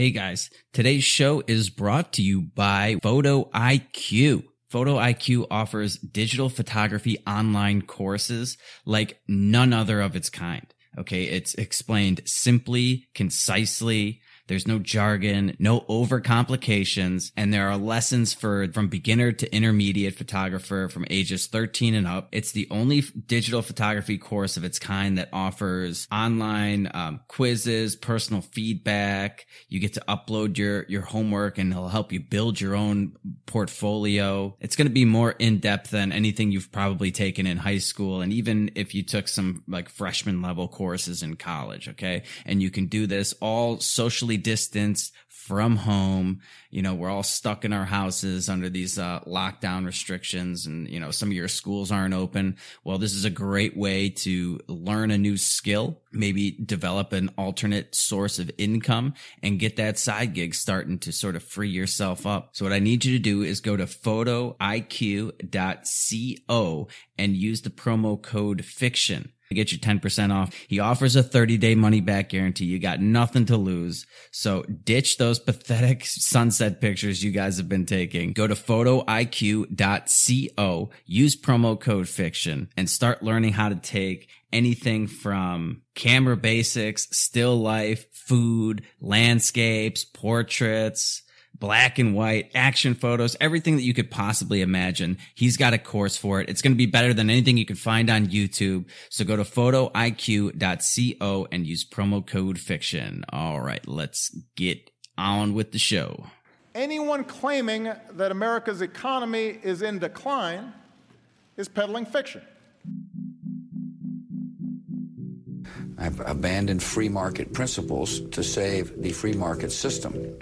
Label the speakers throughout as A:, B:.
A: Hey guys, today's show is brought to you by Photo IQ. Photo IQ offers digital photography online courses like none other of its kind. Okay. It's explained simply, concisely, there's no jargon, no overcomplications, and there are lessons for from beginner to intermediate photographer from ages 13 and up. It's the only digital photography course of its kind that offers online um, quizzes, personal feedback. You get to upload your your homework, and it'll help you build your own portfolio. It's going to be more in depth than anything you've probably taken in high school, and even if you took some like freshman level courses in college. Okay, and you can do this all socially distance from home. You know, we're all stuck in our houses under these uh, lockdown restrictions, and you know, some of your schools aren't open. Well, this is a great way to learn a new skill, maybe develop an alternate source of income, and get that side gig starting to sort of free yourself up. So, what I need you to do is go to photoiq.co and use the promo code fiction to get you 10% off. He offers a 30 day money back guarantee. You got nothing to lose. So ditch those pathetic sunset pictures you guys have been taking. Go to photoiq.co, use promo code fiction and start learning how to take anything from camera basics, still life, food, landscapes, portraits, black and white, action photos, everything that you could possibly imagine. He's got a course for it. It's going to be better than anything you can find on YouTube. So go to photoiq.co and use promo code fiction. All right, let's get on with the show.
B: Anyone claiming that America's economy is in decline is peddling fiction.
C: I've abandoned free market principles to save the free market system.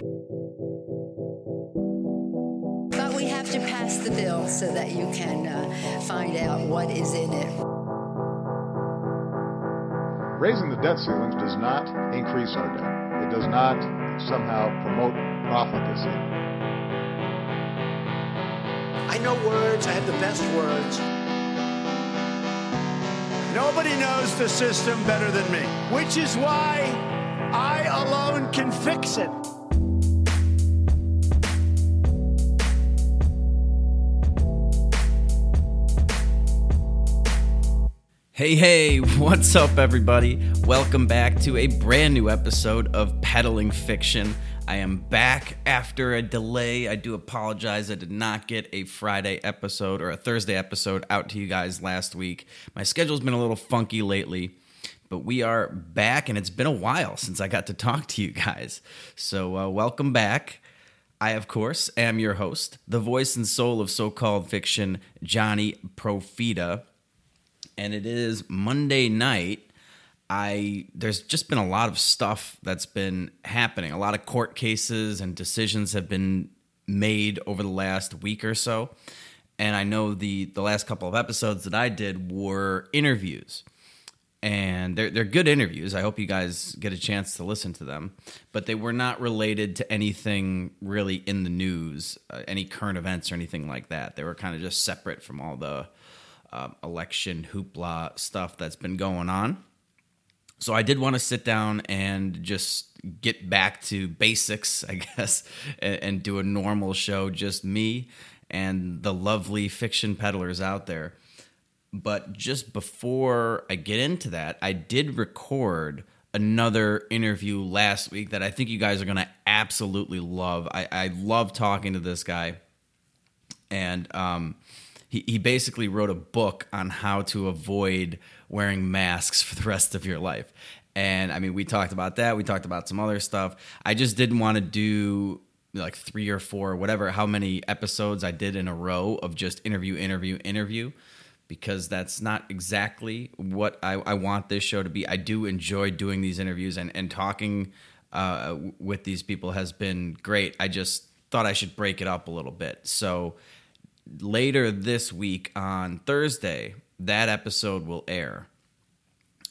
D: The bill so that you can uh, find out what is in it.
B: Raising the debt ceilings does not increase our debt. It does not somehow promote profligacy.
E: I know words, I have the best words. Nobody knows the system better than me, which is why I alone can fix it.
A: Hey, hey, what's up, everybody? Welcome back to a brand new episode of Peddling Fiction. I am back after a delay. I do apologize. I did not get a Friday episode or a Thursday episode out to you guys last week. My schedule's been a little funky lately, but we are back, and it's been a while since I got to talk to you guys. So, uh, welcome back. I, of course, am your host, the voice and soul of so called fiction, Johnny Profita and it is Monday night. I there's just been a lot of stuff that's been happening. A lot of court cases and decisions have been made over the last week or so. And I know the the last couple of episodes that I did were interviews. And they're they're good interviews. I hope you guys get a chance to listen to them. But they were not related to anything really in the news, uh, any current events or anything like that. They were kind of just separate from all the uh, election hoopla stuff that's been going on. So I did want to sit down and just get back to basics, I guess, and, and do a normal show, just me and the lovely fiction peddlers out there. But just before I get into that, I did record another interview last week that I think you guys are going to absolutely love. I, I love talking to this guy. And um, he, he basically wrote a book on how to avoid wearing masks for the rest of your life. And I mean, we talked about that. We talked about some other stuff. I just didn't want to do like three or four, whatever, how many episodes I did in a row of just interview, interview, interview, because that's not exactly what I, I want this show to be. I do enjoy doing these interviews and, and talking uh, with these people has been great. I just thought I should break it up a little bit. So, later this week on Thursday, that episode will air.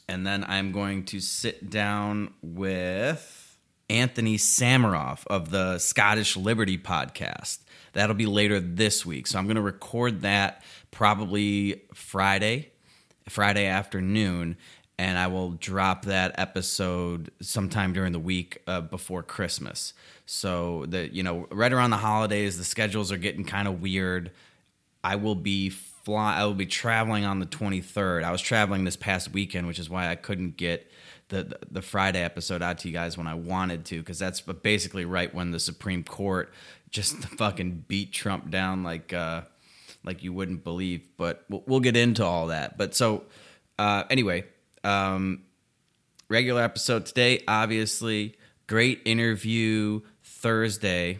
A: And then I'm going to sit down with Anthony Samaroff of the Scottish Liberty podcast. That'll be later this week. So I'm going to record that probably Friday, Friday afternoon. and I will drop that episode sometime during the week uh, before Christmas. So that you know, right around the holidays, the schedules are getting kind of weird. I will be fly. I will be traveling on the 23rd. I was traveling this past weekend, which is why I couldn't get the the Friday episode out to you guys when I wanted to, because that's basically right when the Supreme Court just fucking beat Trump down like uh, like you wouldn't believe. But we'll, we'll get into all that. But so uh, anyway, um, regular episode today, obviously. Great interview Thursday.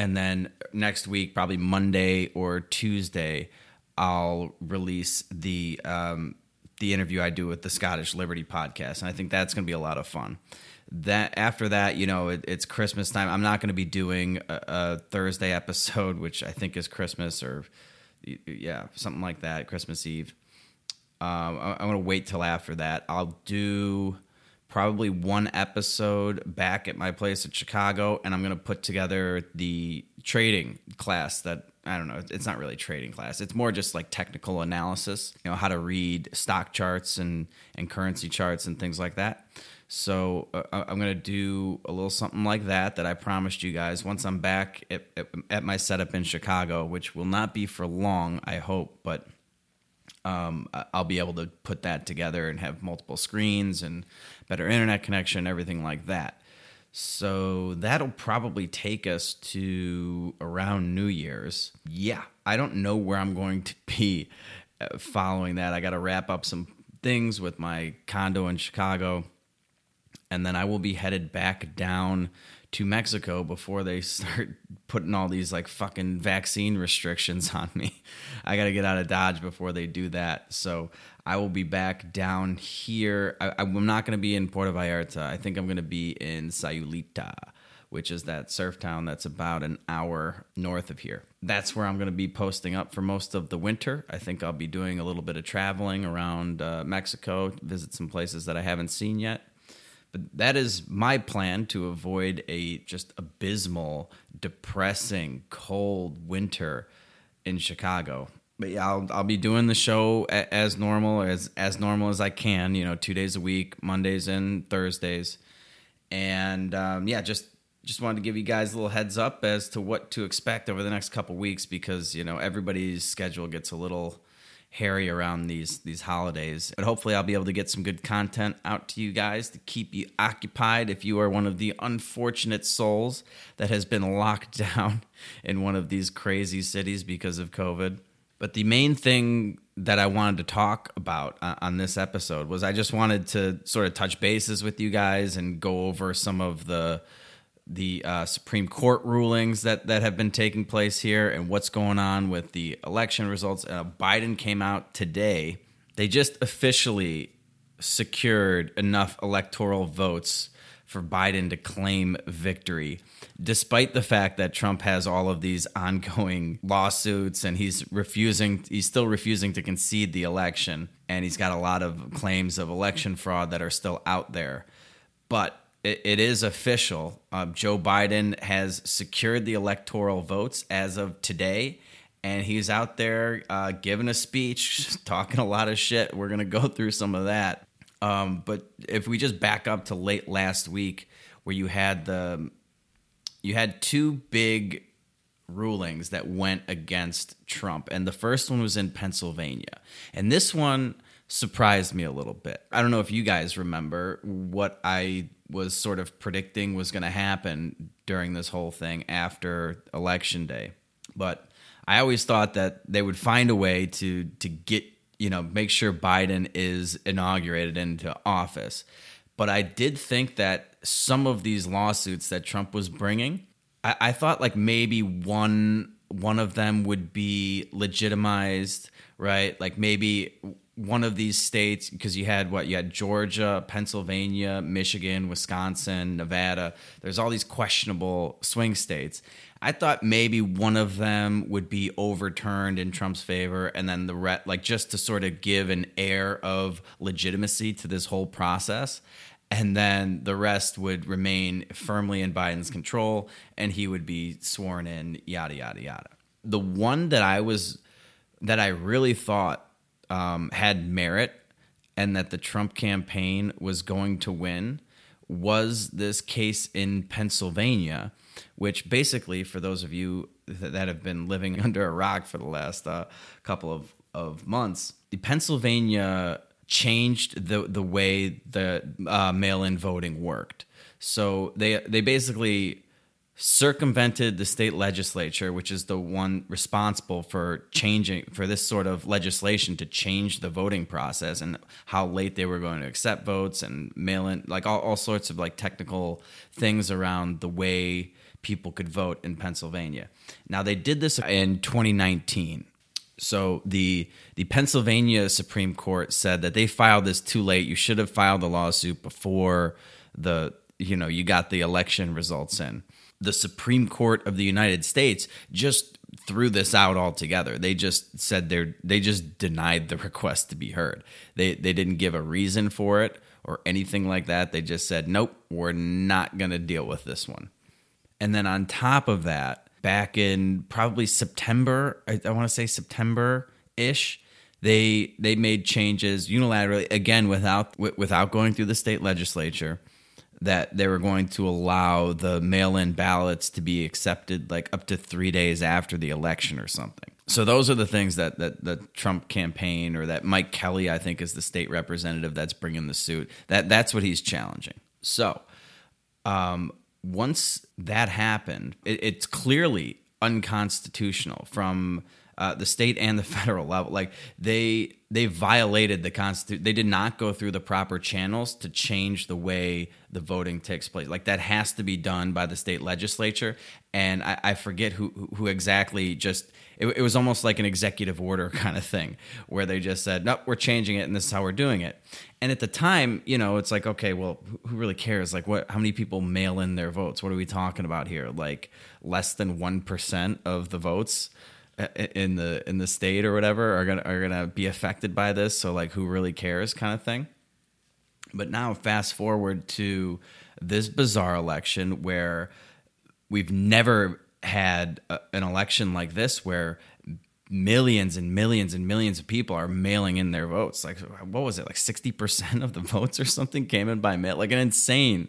A: And then next week, probably Monday or Tuesday, I'll release the um, the interview I do with the Scottish Liberty podcast, and I think that's going to be a lot of fun. That after that, you know, it, it's Christmas time. I'm not going to be doing a, a Thursday episode, which I think is Christmas or yeah, something like that, Christmas Eve. Um, I, I'm going to wait till after that. I'll do probably one episode back at my place in Chicago, and I'm going to put together the trading class that I don't know. It's not really trading class. It's more just like technical analysis. You know how to read stock charts and and currency charts and things like that. So uh, I'm going to do a little something like that that I promised you guys once I'm back at, at, at my setup in Chicago, which will not be for long, I hope, but um, I'll be able to put that together and have multiple screens and better internet connection, everything like that. So that'll probably take us to around New Year's. Yeah, I don't know where I'm going to be uh, following that. I got to wrap up some things with my condo in Chicago, and then I will be headed back down to Mexico before they start putting all these like fucking vaccine restrictions on me. I got to get out of Dodge before they do that. So I will be back down here. I, am not going to be in Puerto Vallarta. I think I'm going to be in Sayulita, which is that surf town that's about an hour north of here. That's where I'm going to be posting up for most of the winter. I think I'll be doing a little bit of traveling around uh, Mexico, visit some places that I haven't seen yet. But that is my plan to avoid a just abysmal, depressing, cold winter in Chicago. But yeah, I'll I'll be doing the show as normal as as normal as I can. You know, two days a week, Mondays and Thursdays, and um, yeah, just just wanted to give you guys a little heads up as to what to expect over the next couple weeks because you know everybody's schedule gets a little hairy around these these holidays. But hopefully I'll be able to get some good content out to you guys to keep you occupied if you are one of the unfortunate souls that has been locked down in one of these crazy cities because of COVID. But the main thing that I wanted to talk about on this episode was I just wanted to sort of touch bases with you guys and go over some of the the uh, Supreme Court rulings that that have been taking place here and what's going on with the election results. Uh, Biden came out today. They just officially secured enough electoral votes for Biden to claim victory, despite the fact that Trump has all of these ongoing lawsuits and he's refusing, he's still refusing to concede the election. And he's got a lot of claims of election fraud that are still out there. But it, it is official. Uh, Joe Biden has secured the electoral votes as of today, and he's out there uh, giving a speech, talking a lot of shit. We're gonna go through some of that. Um, but if we just back up to late last week, where you had the you had two big rulings that went against Trump, and the first one was in Pennsylvania, and this one surprised me a little bit. I don't know if you guys remember what I was sort of predicting was going to happen during this whole thing after election day. But I always thought that they would find a way to to get, you know, make sure Biden is inaugurated into office. But I did think that some of these lawsuits that Trump was bringing, I, I thought like maybe one one of them would be legitimized, right? Like maybe one of these states because you had what you had Georgia, Pennsylvania, Michigan, Wisconsin, Nevada. There's all these questionable swing states. I thought maybe one of them would be overturned in Trump's favor, and then the re- like just to sort of give an air of legitimacy to this whole process, and then the rest would remain firmly in Biden's control, and he would be sworn in. Yada yada yada. The one that I was that I really thought um, had merit and that the Trump campaign was going to win was this case in Pennsylvania, which basically, for those of you that have been living under a rock for the last uh, couple of, of months, the Pennsylvania changed the the way the uh, mail-in voting worked. So they they basically circumvented the state legislature, which is the one responsible for changing for this sort of legislation to change the voting process and how late they were going to accept votes and mail in like all, all sorts of like technical things around the way people could vote in Pennsylvania. Now they did this in 2019. So the the Pennsylvania Supreme Court said that they filed this too late. You should have filed the lawsuit before the you know you got the election results in the Supreme Court of the United States just threw this out altogether. They just said they they just denied the request to be heard. They they didn't give a reason for it or anything like that. They just said, "Nope, we're not going to deal with this one." And then on top of that, back in probably September, I, I want to say September ish, they they made changes unilaterally again without without going through the state legislature that they were going to allow the mail-in ballots to be accepted like up to three days after the election or something. So those are the things that that the Trump campaign or that Mike Kelly, I think, is the state representative that's bringing the suit. That that's what he's challenging. So um, once that happened, it, it's clearly unconstitutional from uh, the state and the federal level. Like they they violated the constitution. They did not go through the proper channels to change the way the voting takes place. Like that has to be done by the state legislature. And I, I forget who who exactly just. It, it, was almost like an executive order kind of thing, where they just said, "No, we're changing it, and this is how we're doing it." And at the time, you know, it's like, okay, well, who really cares? Like, what? How many people mail in their votes? What are we talking about here? Like less than one percent of the votes in the in the state or whatever are gonna are gonna be affected by this. So like, who really cares, kind of thing. But now, fast forward to this bizarre election where we've never had a, an election like this where millions and millions and millions of people are mailing in their votes. Like, what was it? Like 60% of the votes or something came in by mail. Like, an insane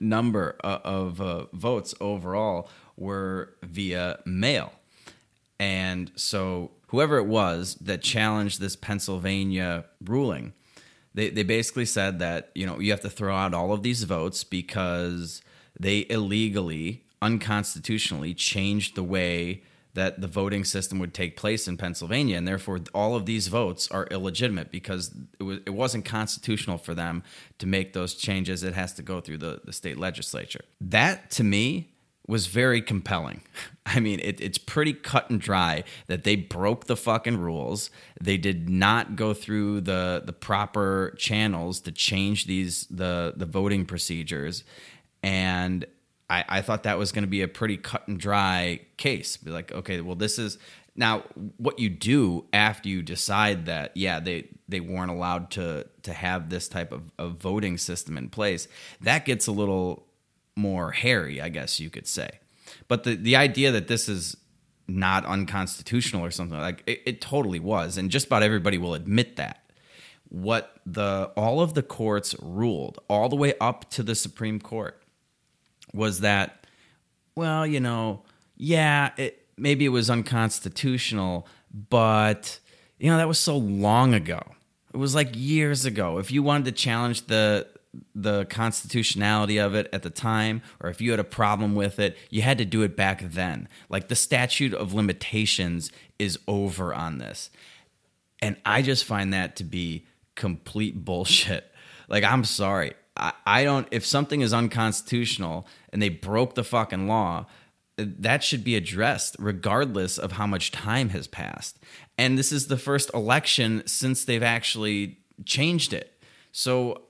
A: number of, of uh, votes overall were via mail. And so whoever it was that challenged this Pennsylvania ruling, they, they basically said that, you know, you have to throw out all of these votes because they illegally, unconstitutionally changed the way that the voting system would take place in Pennsylvania, and therefore all of these votes are illegitimate because it, was, it wasn't constitutional for them to make those changes. It has to go through the, the state legislature. That to me was very compelling. I mean, it, it's pretty cut and dry that they broke the fucking rules. They did not go through the the proper channels to change these the the voting procedures, and I, I thought that was going to be a pretty cut and dry case. Be like, okay, well, this is now what you do after you decide that yeah they they weren't allowed to to have this type of, of voting system in place. That gets a little more hairy, I guess you could say. But the the idea that this is not unconstitutional or something like it, it totally was, and just about everybody will admit that. What the all of the courts ruled, all the way up to the Supreme Court, was that, well, you know, yeah, it, maybe it was unconstitutional, but you know that was so long ago. It was like years ago. If you wanted to challenge the the constitutionality of it at the time or if you had a problem with it you had to do it back then. Like the statute of limitations is over on this. And i just find that to be complete bullshit. Like i'm sorry. I, I don't if something is unconstitutional and they broke the fucking law that should be addressed regardless of how much time has passed. And this is the first election since they've actually changed it. So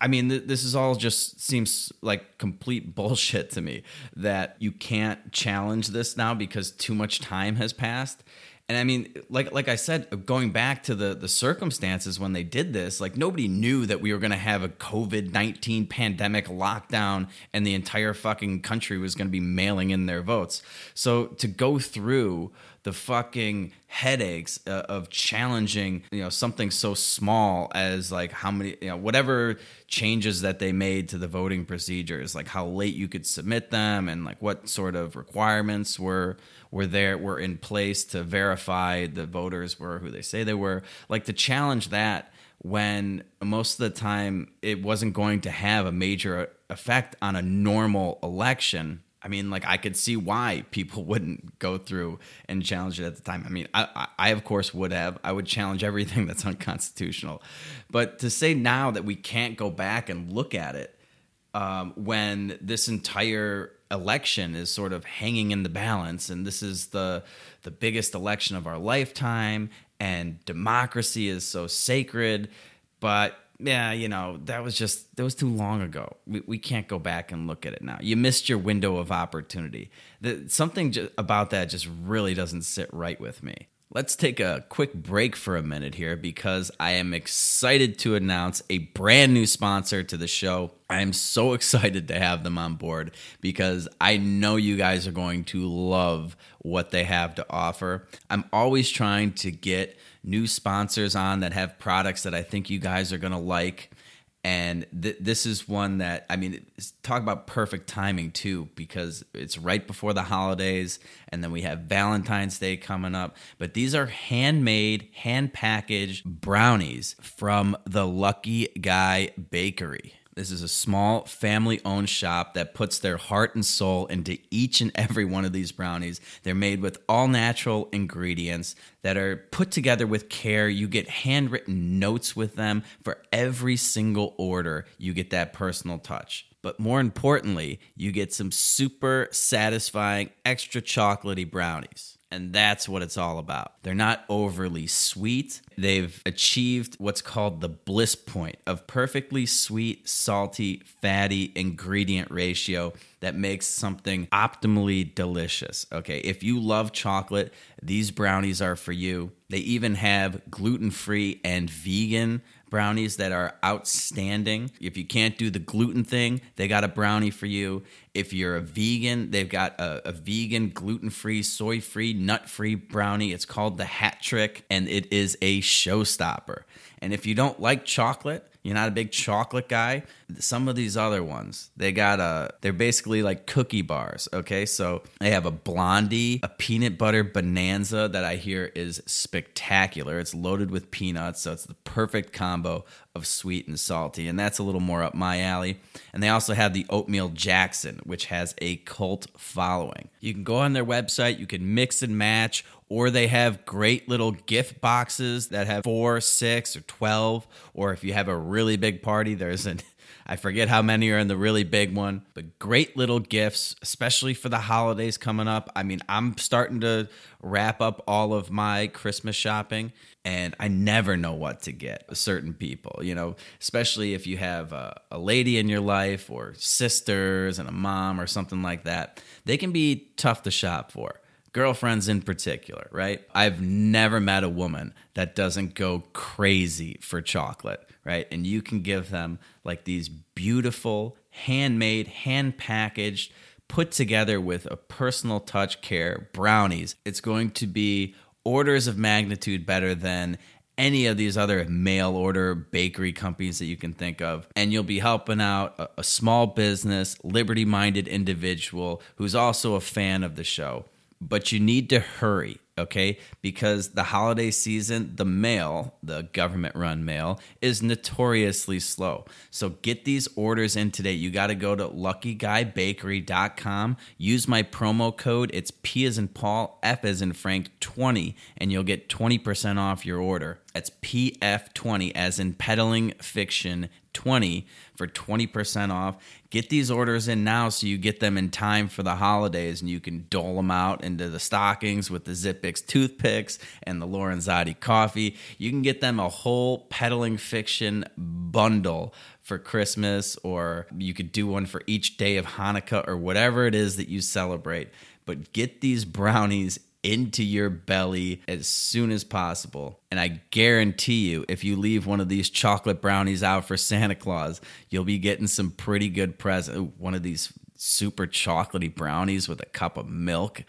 A: I mean, th- this is all just seems like complete bullshit to me that you can't challenge this now because too much time has passed. And I mean, like like I said, going back to the the circumstances when they did this, like nobody knew that we were going to have a COVID nineteen pandemic lockdown and the entire fucking country was going to be mailing in their votes. So to go through the fucking headaches uh, of challenging, you know, something so small as like how many, you know, whatever changes that they made to the voting procedures, like how late you could submit them and like what sort of requirements were were there were in place to verify the voters were who they say they were. Like to challenge that when most of the time it wasn't going to have a major effect on a normal election I mean, like I could see why people wouldn't go through and challenge it at the time. I mean, I, I of course would have. I would challenge everything that's unconstitutional, but to say now that we can't go back and look at it um, when this entire election is sort of hanging in the balance, and this is the the biggest election of our lifetime, and democracy is so sacred, but yeah, you know, that was just that was too long ago. We, we can't go back and look at it now. You missed your window of opportunity. The, something about that just really doesn't sit right with me. Let's take a quick break for a minute here because I am excited to announce a brand new sponsor to the show. I am so excited to have them on board because I know you guys are going to love what they have to offer. I'm always trying to get new sponsors on that have products that I think you guys are going to like. And th- this is one that, I mean, talk about perfect timing too, because it's right before the holidays, and then we have Valentine's Day coming up. But these are handmade, hand packaged brownies from the Lucky Guy Bakery. This is a small family owned shop that puts their heart and soul into each and every one of these brownies. They're made with all natural ingredients that are put together with care. You get handwritten notes with them for every single order. You get that personal touch. But more importantly, you get some super satisfying extra chocolatey brownies. And that's what it's all about. They're not overly sweet. They've achieved what's called the bliss point of perfectly sweet, salty, fatty ingredient ratio that makes something optimally delicious. Okay, if you love chocolate, these brownies are for you. They even have gluten free and vegan brownies that are outstanding. If you can't do the gluten thing, they got a brownie for you. If you're a vegan, they've got a, a vegan, gluten free, soy free, nut free brownie. It's called the Hat Trick, and it is a showstopper. And if you don't like chocolate, you're not a big chocolate guy, some of these other ones, they got a, they're basically like cookie bars. Okay. So they have a blondie, a peanut butter bonanza that I hear is spectacular. It's loaded with peanuts. So it's the perfect combo of sweet and salty. And that's a little more up my alley. And they also have the oatmeal Jackson, which has a cult following. You can go on their website, you can mix and match or they have great little gift boxes that have four, six, or 12. Or if you have a really big party, there's an I forget how many are in the really big one, but great little gifts, especially for the holidays coming up. I mean, I'm starting to wrap up all of my Christmas shopping, and I never know what to get certain people, you know, especially if you have a, a lady in your life or sisters and a mom or something like that. They can be tough to shop for girlfriends in particular, right? I've never met a woman that doesn't go crazy for chocolate, right? And you can give them like these beautiful, handmade, hand packaged, put together with a personal touch care brownies. It's going to be orders of magnitude better than any of these other mail order bakery companies that you can think of. And you'll be helping out a, a small business, liberty minded individual who's also a fan of the show but you need to hurry, okay? Because the holiday season, the mail, the government run mail, is notoriously slow. So get these orders in today. You got to go to luckyguybakery.com, use my promo code. It's P as in Paul, F as in Frank 20, and you'll get 20% off your order. That's PF20 as in peddling fiction 20 for 20% off. Get these orders in now so you get them in time for the holidays and you can dole them out into the stockings with the Zippix toothpicks and the Lorenzotti coffee. You can get them a whole peddling fiction bundle for Christmas, or you could do one for each day of Hanukkah or whatever it is that you celebrate. But get these brownies into your belly as soon as possible. And I guarantee you, if you leave one of these chocolate brownies out for Santa Claus, you'll be getting some pretty good present. One of these super chocolatey brownies with a cup of milk.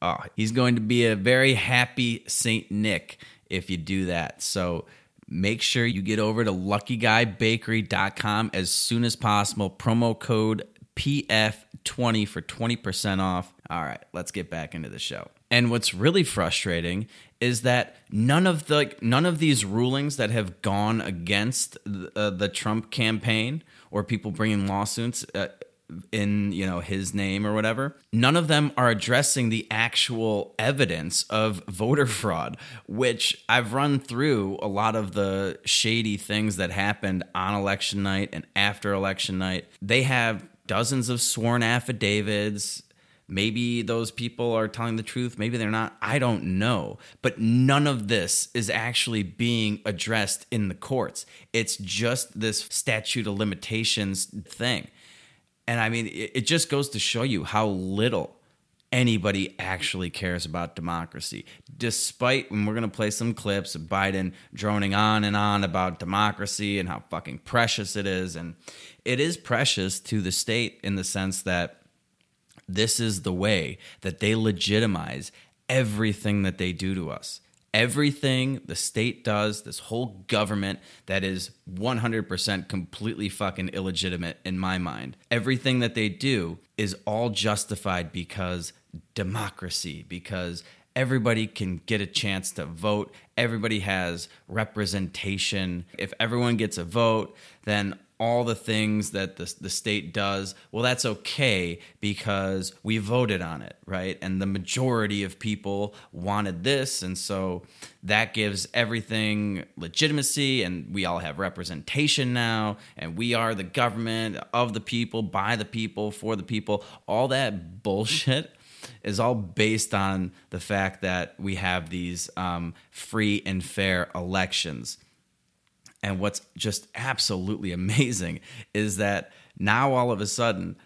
A: Oh, he's going to be a very happy Saint Nick if you do that. So make sure you get over to luckyguybakery.com as soon as possible. Promo code PF20 for 20% off. All right, let's get back into the show. And what's really frustrating is that none of the none of these rulings that have gone against the, uh, the Trump campaign or people bringing lawsuits uh, in you know his name or whatever none of them are addressing the actual evidence of voter fraud which i've run through a lot of the shady things that happened on election night and after election night. They have dozens of sworn affidavits Maybe those people are telling the truth, maybe they're not. I don't know. But none of this is actually being addressed in the courts. It's just this statute of limitations thing. And I mean, it, just goes to show you how little anybody actually cares about democracy. Despite when we're going to play some clips of Biden droning on and on about democracy and how fucking precious it is. And it is precious to the state in the sense that this is the way that they legitimize everything that they do to us. Everything the state does, this whole government that is 100% completely fucking illegitimate in my mind. Everything that they do is all justified because democracy, because everybody can get a chance to vote. Everybody has representation. If everyone gets a vote, then all the things that the, the state does, well, that's okay because we voted on it, right? And the majority of people wanted this. And so that gives everything legitimacy, and we all have representation now, and we are the government of the people, by the people, for the people. All that bullshit is all based on the fact that we have these um, free and fair elections and what's just absolutely amazing is that now all of a sudden,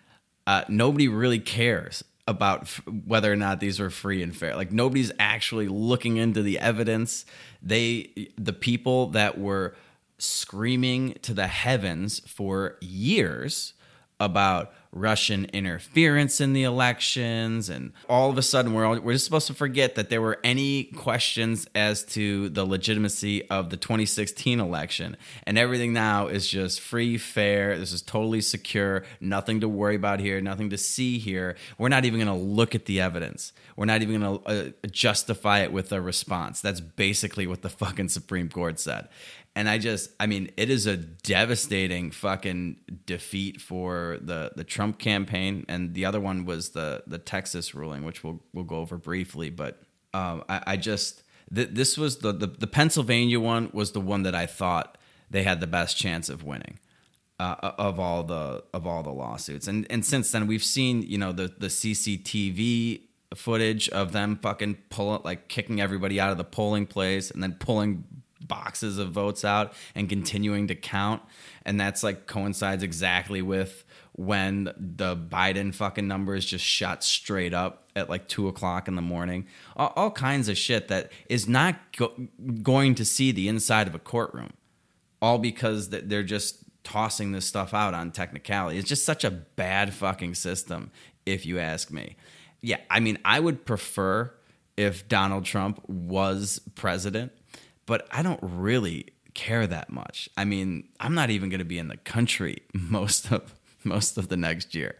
A: uh, nobody really cares about f- whether or not these were free and fair. Like nobody's actually looking into the evidence. They, the people that were screaming to the heavens for years about Russian interference in the elections, and all of a sudden we're all, we're just supposed to forget that there were any questions as to the legitimacy of the 2016 election, and everything now is just free, fair. This is totally secure. Nothing to worry about here. Nothing to see here. We're not even going to look at the evidence. We're not even going to uh, justify it with a response. That's basically what the fucking Supreme Court said. And I just, I mean, it is a devastating fucking defeat for the the Trump campaign, and the other one was the the Texas ruling, which we'll we'll go over briefly. But um, I, I, just th- this was the, the the Pennsylvania one was the one that I thought they had the best chance of winning. Uh, of all the of all the lawsuits, and and since then we've seen you know the the CCTV footage of them fucking pulling like kicking everybody out of the polling place and then pulling boxes of votes out and continuing to count. And that's like coincides exactly with when the Biden fucking numbers just shot straight up at like two o'clock in the morning. All, all kinds of shit that is not go- going to see the inside of a courtroom, all because they're just tossing this stuff out on technicality. It's just such a bad fucking system, if you ask me. Yeah, I mean, I would prefer if Donald Trump was president but I don't really care that much. I mean, I'm not even going to be in the country most of most of the next year.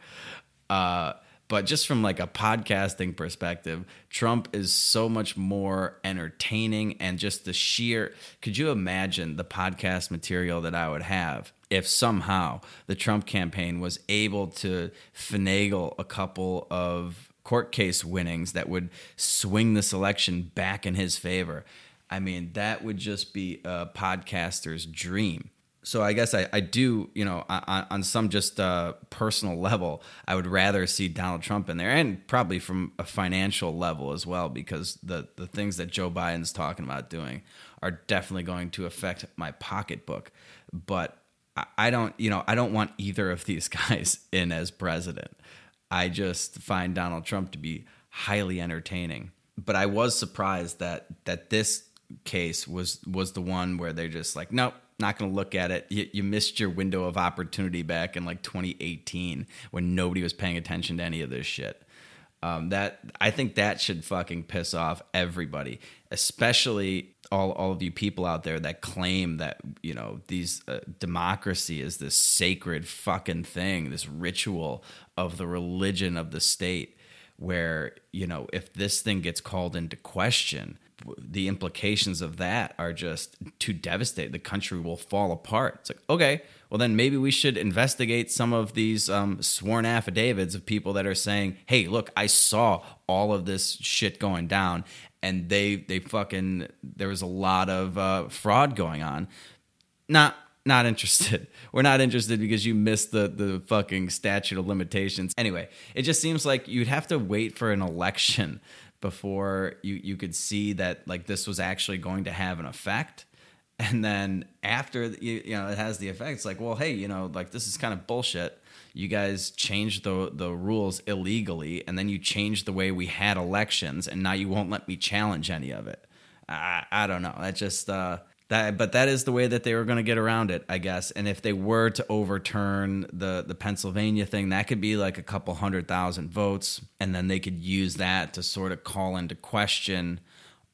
A: Uh, but just from like a podcasting perspective, Trump is so much more entertaining and just the sheer could you imagine the podcast material that I would have if somehow the Trump campaign was able to finagle a couple of court case winnings that would swing this election back in his favor. I mean, that would just be a podcaster's dream. So I guess I, I do, you know, on, on some just uh, personal level, I would rather see Donald Trump in there, and probably from a financial level as well, because the the things that Joe Biden's talking about doing are definitely going to affect my pocketbook. But I, I don't, you know, I don't want either of these guys in as president. I just find Donald Trump to be highly entertaining. But I was surprised that that this case was was the one where they're just like, nope, not going to look at it. You, you, missed your window of opportunity back in like 2018 when nobody was paying attention to any of this shit. Um, that I think that should fucking piss off everybody, especially all all of you people out there that claim that you know these uh, democracy is this sacred fucking thing, this ritual of the religion of the state, where you know if this thing gets called into question, the implications of that are just too devastating. The country will fall apart. It's like okay, well then maybe we should investigate some of these um, sworn affidavits of people that are saying, "Hey, look, I saw all of this shit going down, and they they fucking there was a lot of uh, fraud going on." Not not interested. We're not interested because you missed the the fucking statute of limitations. Anyway, it just seems like you'd have to wait for an election before you you could see that like this was actually going to have an effect. And then after you, you know it has the effect it's like well hey you know like this is kind of bullshit. You guys changed the the rules illegally and then you changed the way we had elections and now you won't let me challenge any of it. I, I don't know. That just uh that but that is the way that they were going to get around it i guess. And if they were to overturn the the pennsylvania thing that could be like a couple hundred thousand votes and then they could use that to sort of call into question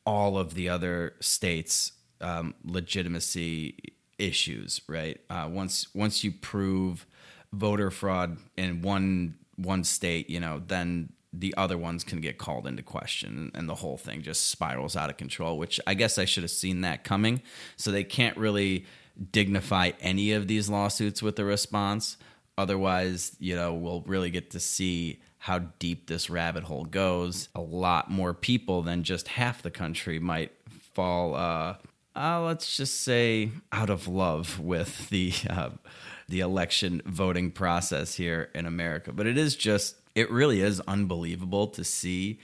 A: all of the other states um, legitimacy issues right? Uh, once once you prove voter fraud in one one state you know then the other ones can get called into question and the whole thing just spirals out of control which i guess i should have seen that coming. So they can't really dignify any of these lawsuits with a response. Otherwise you know we'll really get to see how deep this rabbit hole goes. A lot more people than just half the country might fall uh, uh let's just say out of love with the uh, the election voting process here in america. But it is just it really is unbelievable to see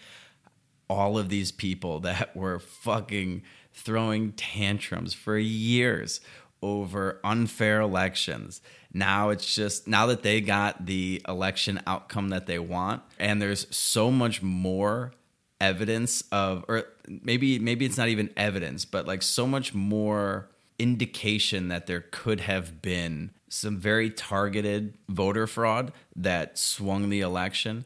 A: all of these people that were fucking throwing tantrums for years over unfair elections. Now it's just now that they got the election outcome that they want and there's so much more evidence of or maybe maybe it's not even evidence, but like so much more indication that there could have been some very targeted voter fraud that swung the election.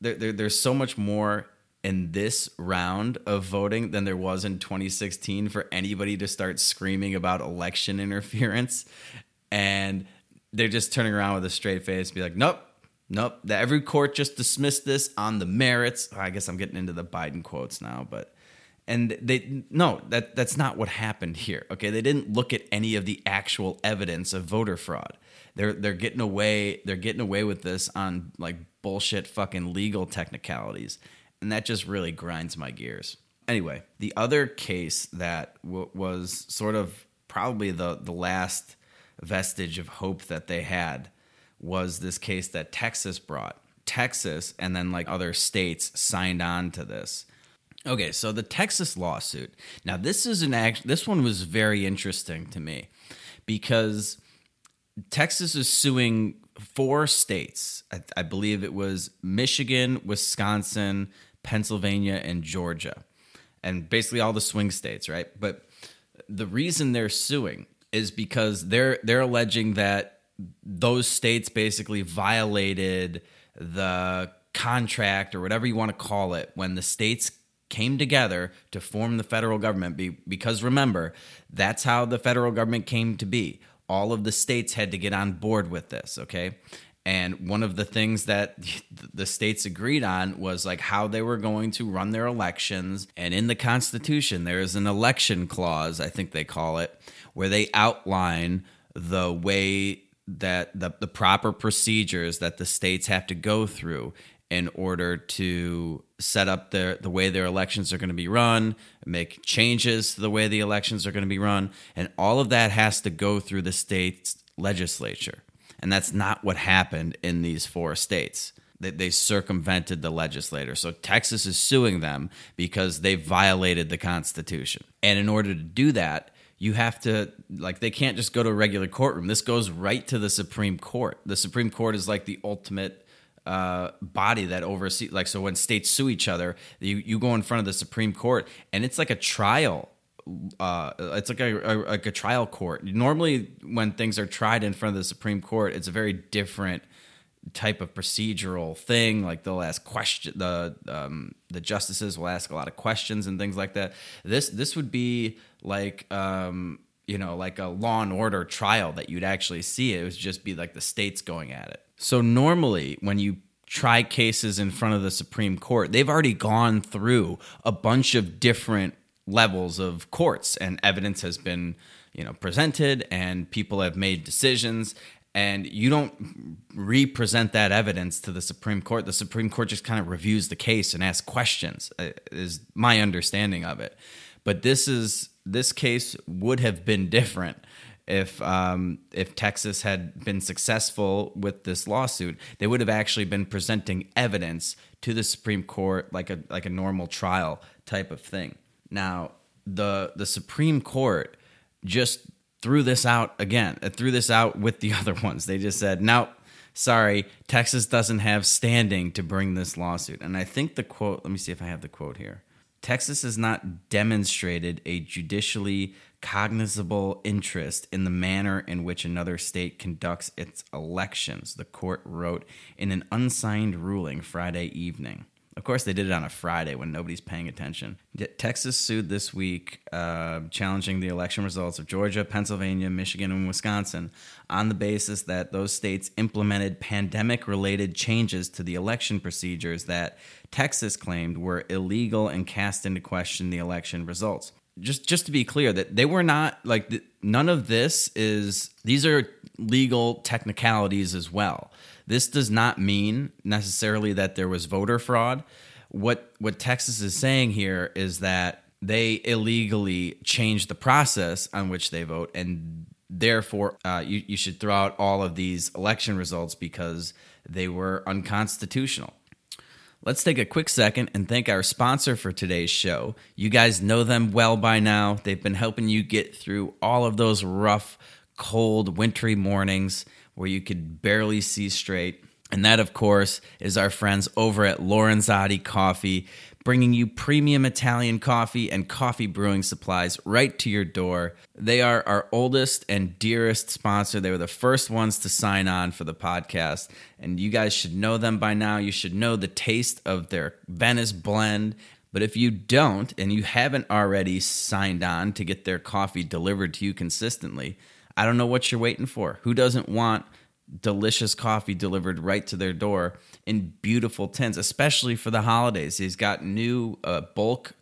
A: There, there, there's so much more in this round of voting than there was in 2016 for anybody to start screaming about election interference. And they're just turning around with a straight face, be like, nope, nope. Every court just dismissed this on the merits. I guess I'm getting into the Biden quotes now, but and they no that that's not what happened here okay? They didn't look at any of the actual evidence of voter fraud. They're they're getting away they're getting away with this on like bullshit fucking legal technicalities. And that just really grinds my gears. Anyway the other case that w- was sort of probably the the last vestige of hope that they had was this case that Texas brought. Texas and then like other states signed on to this Okay, so the Texas lawsuit. Now this is an act. This one was very interesting to me because Texas is suing four states. I, I believe it was Michigan, Wisconsin, Pennsylvania, and Georgia, and basically all the swing states, right? But the reason they're suing is because they're they're alleging that those states basically violated the contract or whatever you want to call it when the states came together to form the federal government be, because remember that's how the federal government came to be. All of the states had to get on board with this okay? And one of the things that the states agreed on was like how they were going to run their elections. And in the constitution there is an election clause i think they call it where they outline the way that the, the proper procedures that the states have to go through in order to set up their the way their elections are going to be run, make changes to the way the elections are going to be run, and all of that has to go through the state's legislature. And that's not what happened in these four states. They, they circumvented the legislator. So Texas is suing them because they violated the Constitution. And in order to do that, you have to like they can't just go to a regular courtroom. This goes right to the Supreme Court. The Supreme Court is like the ultimate uh, body that oversees like so when states sue each other you, you go in front of the supreme court and it's like a trial uh, it's like a, a, like a trial court normally when things are tried in front of the supreme court it's a very different type of procedural thing. Like they'll ask question the um, the justices will ask a lot of questions and things like that. This this would be like um, you know like a law and order trial that you'd actually see. It would just be like the states going at it. So normally when you try cases in front of the Supreme Court, they've already gone through a bunch of different levels of courts and evidence has been you know presented and people have made decisions and you don't represent that evidence to the Supreme Court. The Supreme Court just kind of reviews the case and asks questions. uh, Is my understanding of it. But this is this case would have been different if um, if Texas had been successful with this lawsuit. They would have actually been presenting evidence to the Supreme Court like a like a normal trial type of thing. Now the the Supreme Court just threw this out again, uh, threw this out with the other ones. They just said, no, sorry, Texas doesn't have standing to bring this lawsuit. And I think the quote, let me see if I have the quote here. Texas has not demonstrated a judicially cognizable interest in the manner in which another state conducts its elections, the court wrote in an unsigned ruling Friday evening. Of course, they did it on a Friday when nobody's paying attention. Texas sued this week, uh, challenging the election results of Georgia, Pennsylvania, Michigan, and Wisconsin on the basis that those states implemented pandemic related changes to the election procedures that Texas claimed were illegal and cast into question the election results. Just, just to be clear, that they were not like th- none of this is these are legal technicalities as well. This does not mean necessarily that there was voter fraud. What what Texas is saying here is that they illegally changed the process on which they vote, and therefore uh, you, you should throw out all of these election results because they were unconstitutional. Let's take a quick second and thank our sponsor for today's show. You guys know them well by now. They've been helping you get through all of those rough, cold, wintry mornings where you could barely see straight. And that, of course, is our friends over at Lorenzotti Coffee, bringing you premium Italian coffee and coffee brewing supplies right to your door. They are our oldest and dearest sponsor. They were the first ones to sign on for the podcast. And you guys should know them by now. You should know the taste of their Venice blend. But if you don't, and you haven't already signed on to get their coffee delivered to you consistently, I don't know what you're waiting for. Who doesn't want delicious coffee delivered right to their door in beautiful tins, especially for the holidays? He's got new uh, bulk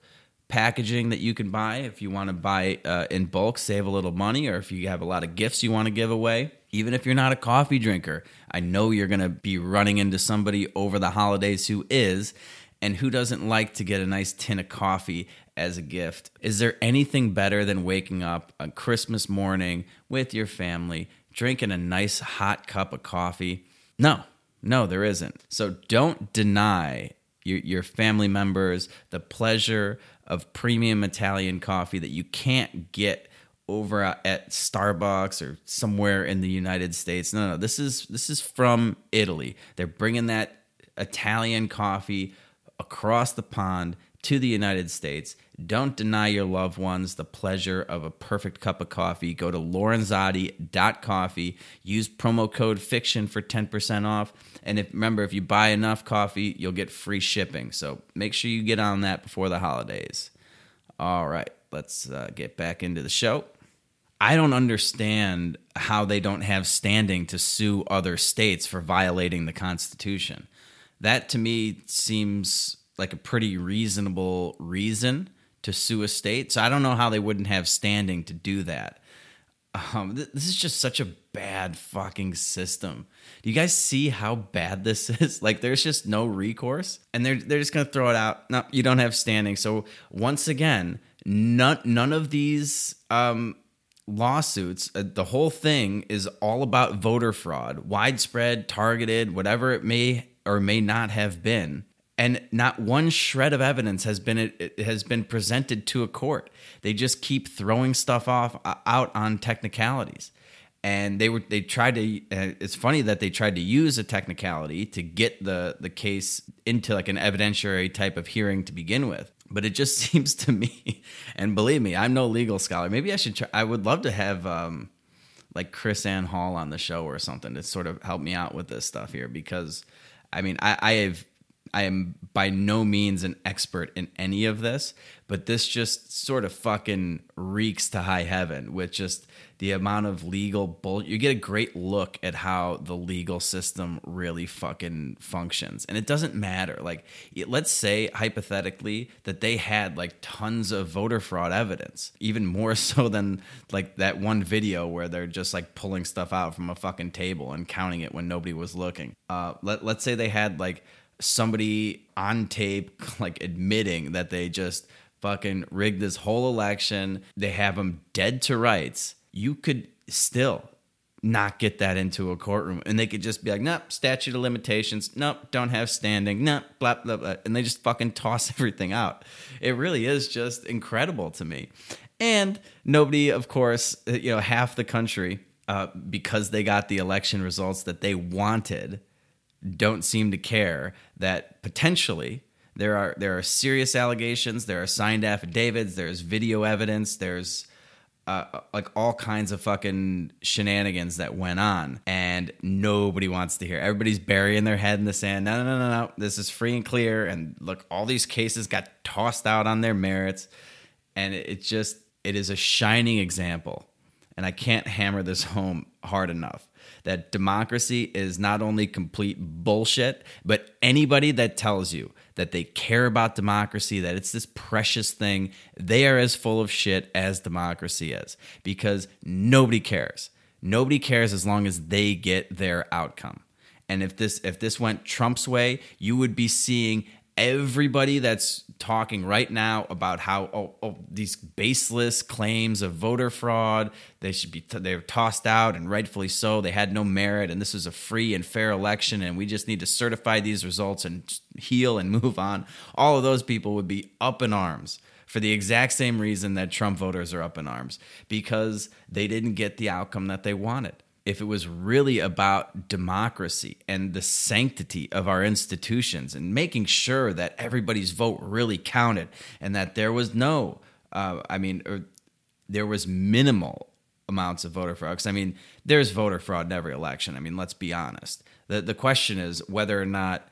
A: packaging that you can buy if you want to buy uh, in bulk, save a little money, or if you have a lot of gifts you want to give away. Even if you're not a coffee drinker, I know you're going to be running into somebody over the holidays who is. And who doesn't like to get a nice tin of coffee as a gift? Is there anything better than waking up on Christmas morning with your family, drinking a nice hot cup of coffee? No, no, there isn't. So don't deny your, your family members the pleasure of premium Italian coffee that you can't get over at Starbucks or somewhere in the United States. No, no, this is this is from Italy. They're bringing that Italian coffee across the pond to the United States. Don't deny your loved ones the pleasure of a perfect cup of coffee. Go to lorenzotti.coffee. Use promo code FICTION for 10% off. And if remember, if you buy enough coffee, you'll get free shipping. So make sure you get on that before the holidays. All right, let's uh, get back into the show. I don't understand how they don't have standing to sue other states for violating the Constitution. That to me seems like a pretty reasonable reason to sue a state. So I don't know how they wouldn't have standing to do that. Um, th- this is just such a bad fucking system. Do you guys see how bad this is? Like, there's just no recourse, and they're they're just gonna throw it out. No, you don't have standing. So once again, none none of these um, lawsuits, uh, the whole thing is all about voter fraud, widespread, targeted, whatever it may or may not have been. And not one shred of evidence has been has been presented to a court. They just keep throwing stuff off uh, out on technicalities. And they were they tried to. Uh, it's funny that they tried to use a technicality to get the the case into like an evidentiary type of hearing to begin with but it just seems to me and believe me i'm no legal scholar maybe i should try i would love to have um like KrisAnne Hall on the show or something to sort of help me out with this stuff here because I mean I, I have I am by no means an expert in any of this, but this just sort of fucking reeks to high heaven with just the amount of legal bull. You get a great look at how the legal system really fucking functions, and it doesn't matter. Like, let's say hypothetically that they had like tons of voter fraud evidence, even more so than like that one video where they're just like pulling stuff out from a fucking table and counting it when nobody was looking. Uh, let let's say they had like somebody on tape like admitting that they just fucking rigged this whole election. They have them dead to rights. You could still not get that into a courtroom and they could just be like, nope, statute of limitations, nope, don't have standing, nope, blah, blah, blah. And they just fucking toss everything out. It really is just incredible to me. And nobody, of course, you know, half the country, uh, because they got the election results that they wanted, don't seem to care that potentially there are there are serious allegations, there are signed affidavits, there's video evidence, there's uh, like all kinds of fucking shenanigans that went on, and nobody wants to hear. Everybody's burying their head in the sand. No, no, no, no, no. This is free and clear. And look, all these cases got tossed out on their merits, and it, just it is a shining example. And I can't hammer this home hard enough that democracy is not only complete bullshit, but anybody that tells you that they care about democracy, that it's this precious thing, they are as full of shit as democracy is because nobody cares. Nobody cares as long as they get their outcome. And if this if this went Trump's way, you would be seeing everybody that's talking right now about how oh, oh, these baseless claims of voter fraud they should be t- they're tossed out and rightfully so. They had no merit and this is a free and fair election and we just need to certify these results and heal and move on. All of those people would be up in arms for the exact same reason that Trump voters are up in arms because they didn't get the outcome that they wanted if it was really about democracy and the sanctity of our institutions and making sure that everybody's vote really counted and that there was no, uh, I mean, there was minimal amounts of voter fraud. Because I mean, there's voter fraud in every election. I mean, let's be honest. The the question is whether or not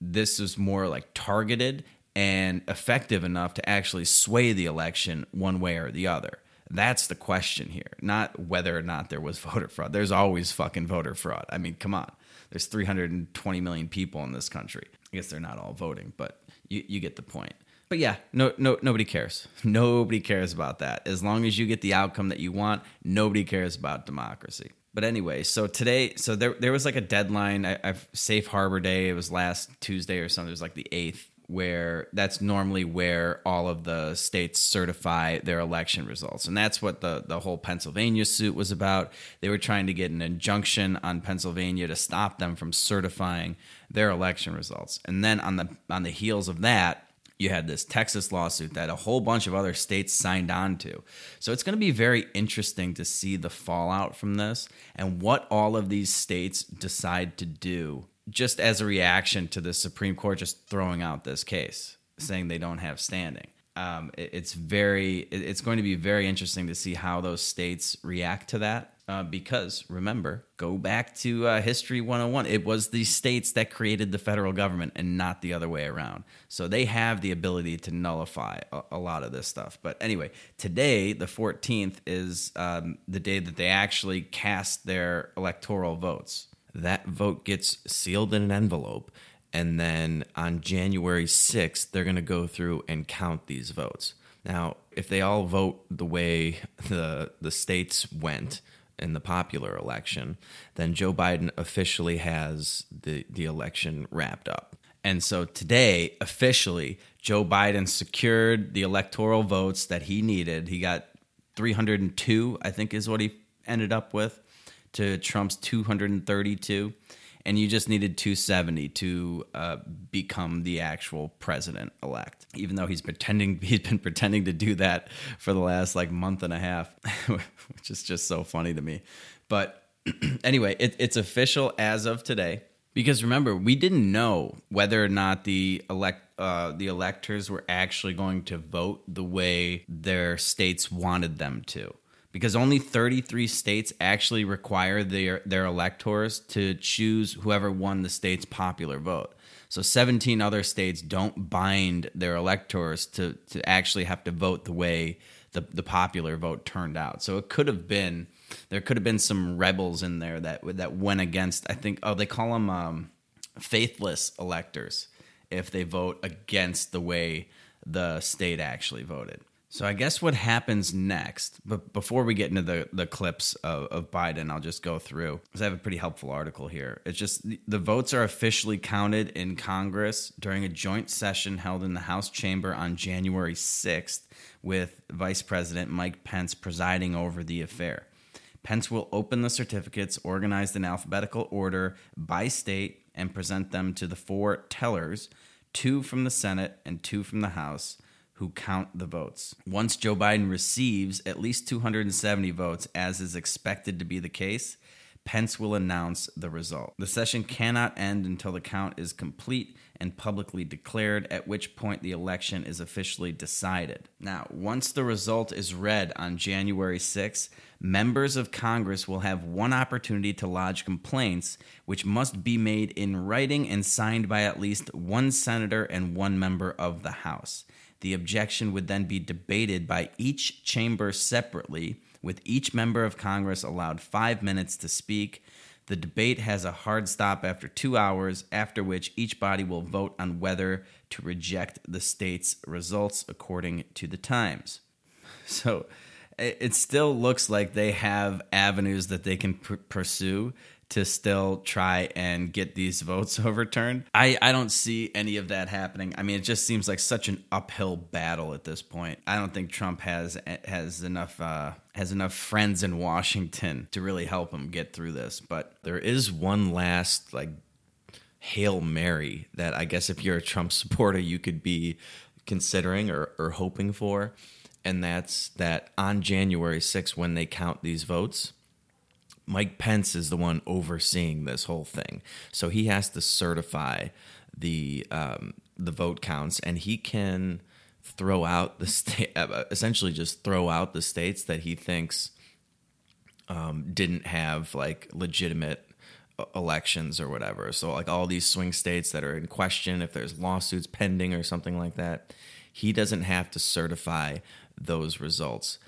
A: this is more like targeted and effective enough to actually sway the election one way or the other. That's the question here, not whether or not there was voter fraud. There's always fucking voter fraud. I mean, come on. There's 320 million people in this country. I guess they're not all voting, but you, you get the point. But yeah, no, no, nobody cares. Nobody cares about that. As long as you get the outcome that you want, nobody cares about democracy. But anyway, so today, so there, there was like a deadline. I, I've Safe Harbor Day. It was last Tuesday or something. It was like the eighth where that's normally where all of the states certify their election results. And that's what the, the whole Pennsylvania suit was about. They were trying to get an injunction on Pennsylvania to stop them from certifying their election results. And then on the on the heels of that, you had this Texas lawsuit that a whole bunch of other states signed on to. So it's going to be very interesting to see the fallout from this and what all of these states decide to do just as a reaction to the Supreme Court just throwing out this case, saying they don't have standing. Um, it, it's very, it, it's going to be very interesting to see how those states react to that. Uh, because remember, go back to uh, History 101. It was the states that created the federal government and not the other way around. So they have the ability to nullify a, a lot of this stuff. But anyway, today, the 14th, is um, the day that they actually cast their electoral votes that vote gets sealed in an envelope. And then on January 6th, they're going to go through and count these votes. Now, if they all vote the way the, the states went in the popular election, then Joe Biden officially has the, the election wrapped up. And so today, officially, Joe Biden secured the electoral votes that he needed. He got 302, I think is what he ended up with to Trump's 232, and you just needed 270 to uh, become the actual president elect. Even though he's pretending, he's been pretending to do that for the last like month and a half, which is just so funny to me. But anyway, it, it's official as of today. Because remember, we didn't know whether or not the elect uh, the electors were actually going to vote the way their states wanted them to because only 33 states actually require their their electors to choose whoever won the state's popular vote. So 17 other states don't bind their electors to to actually have to vote the way the the popular vote turned out. So it could have been there could have been some rebels in there that that went against. I think oh they call them um, faithless electors if they vote against the way the state actually voted. So I guess what happens next, but before we get into the, the clips of, of Biden, I'll just go through because I have a pretty helpful article here. It's just the, the votes are officially counted in Congress during a joint session held in the House chamber on January 6th with Vice President Mike Pence presiding over the affair. Pence will open the certificates organized in alphabetical order by state and present them to the four tellers, two from the Senate and two from the House who count the votes. Once Joe Biden receives at least 270 votes, as is expected to be the case, Pence will announce the result. The session cannot end until the count is complete and publicly declared, at which point the election is officially decided. Now, once the result is read on January 6, members of Congress will have one opportunity to lodge complaints, which must be made in writing and signed by at least one senator and one member of the House. The objection would then be debated by each chamber separately, with each member of Congress allowed five minutes to speak. The debate has a hard stop after two hours, after which each body will vote on whether to reject the state's results according to the Times. So it still looks like they have avenues that they can pr- pursue to still try and get these votes overturned. I, I don't see any of that happening. I mean, it just seems like such an uphill battle at this point. I don't think Trump has has enough uh, has enough friends in Washington to really help him get through this. But there is one last like hail mary that I guess if you're a Trump supporter, you could be considering or, or hoping for. And that's that on January 6th, when they count these votes, Mike Pence is the one overseeing this whole thing, so he has to certify the um, the vote counts, and he can throw out the state, uh, essentially just throw out the states that he thinks um, didn't have like legitimate uh, elections or whatever. So like all these swing states that are in question, if there's lawsuits pending or something like that, he doesn't have to certify those results.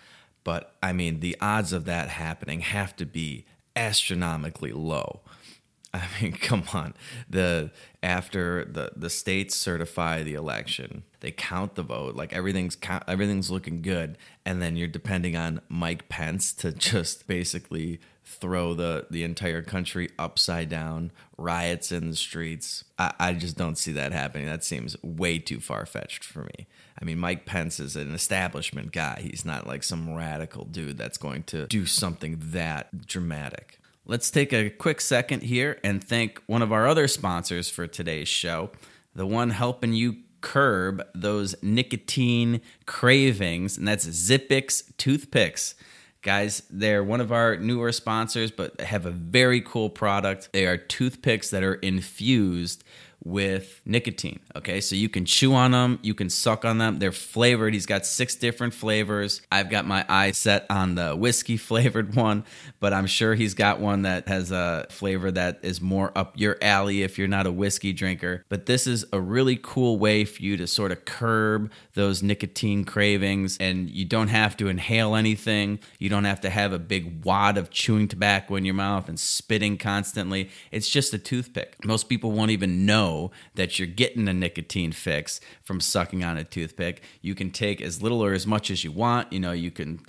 A: But I mean, the odds of that happening have to be astronomically low. I mean, come on. The after the the states certify the election, they count the vote, like everything's everything's looking good, and then you're depending on Mike Pence to just basically throw the the entire country upside down, riots in the streets. I, I just don't see that happening. That seems way too far fetched for me. I mean, Mike Pence is an establishment guy. He's not like some radical dude that's going to do something that dramatic. Let's take a quick second here and thank one of our other sponsors for today's show, the one helping you curb those nicotine cravings, and that's Zippix toothpicks. Guys, they're one of our newer sponsors, but have a very cool product. They are toothpicks that are infused with nicotine. Okay, so you can chew on them, you can suck on them. They're flavored. He's got six different flavors. I've got my eye set on the whiskey flavored one, but I'm sure he's got one that has a flavor that is more up your alley if you're not a whiskey drinker. But this is a really cool way for you to sort of curb those nicotine cravings, and you don't have to inhale anything. You don't have to have a big wad of chewing tobacco in your mouth and spitting constantly. It's just a toothpick. Most people won't even know know that you're getting a nicotine fix from sucking on a toothpick. You can take as little or as much as you want. You know, you can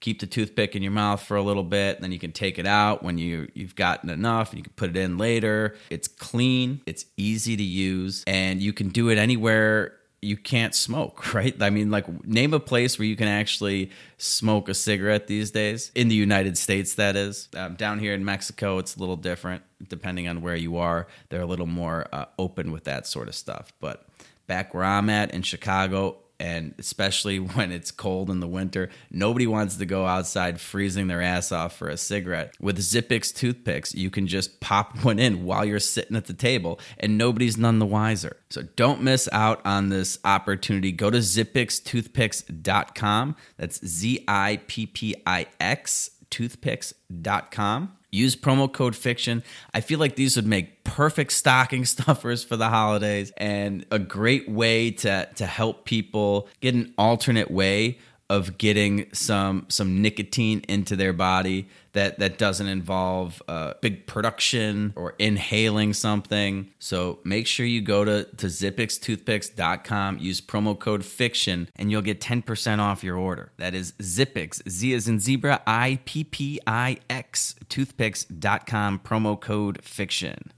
A: keep the toothpick in your mouth for a little bit, then you can take it out when you you've gotten enough and you can put it in later. It's clean, it's easy to use, and you can do it anywhere you can't smoke, right? I mean, like, name a place where you can actually smoke a cigarette these days in the United States, that is. Um, down here in Mexico, it's a little different depending on where you are. They're a little more uh, open with that sort of stuff. But back where I'm at in Chicago, and especially when it's cold in the winter, nobody wants to go outside freezing their ass off for a cigarette. With Zippix toothpicks, you can just pop one in while you're sitting at the table and nobody's none the wiser. So don't miss out on this opportunity. Go to zippixtoothpicks.com. That's Z I P P I X toothpicks.com. Use promo code fiction. I feel like these would make perfect stocking stuffers for the holidays and a great way to to help people get an alternate way of getting some some nicotine into their body that that doesn't involve uh, big production or inhaling something. So make sure you go to to zippixtoothpicks.com, use promo code fiction, and you'll get 10% off your order. That is Zippix, Z is in zebra, I P P I X, toothpicks.com, promo code fiction.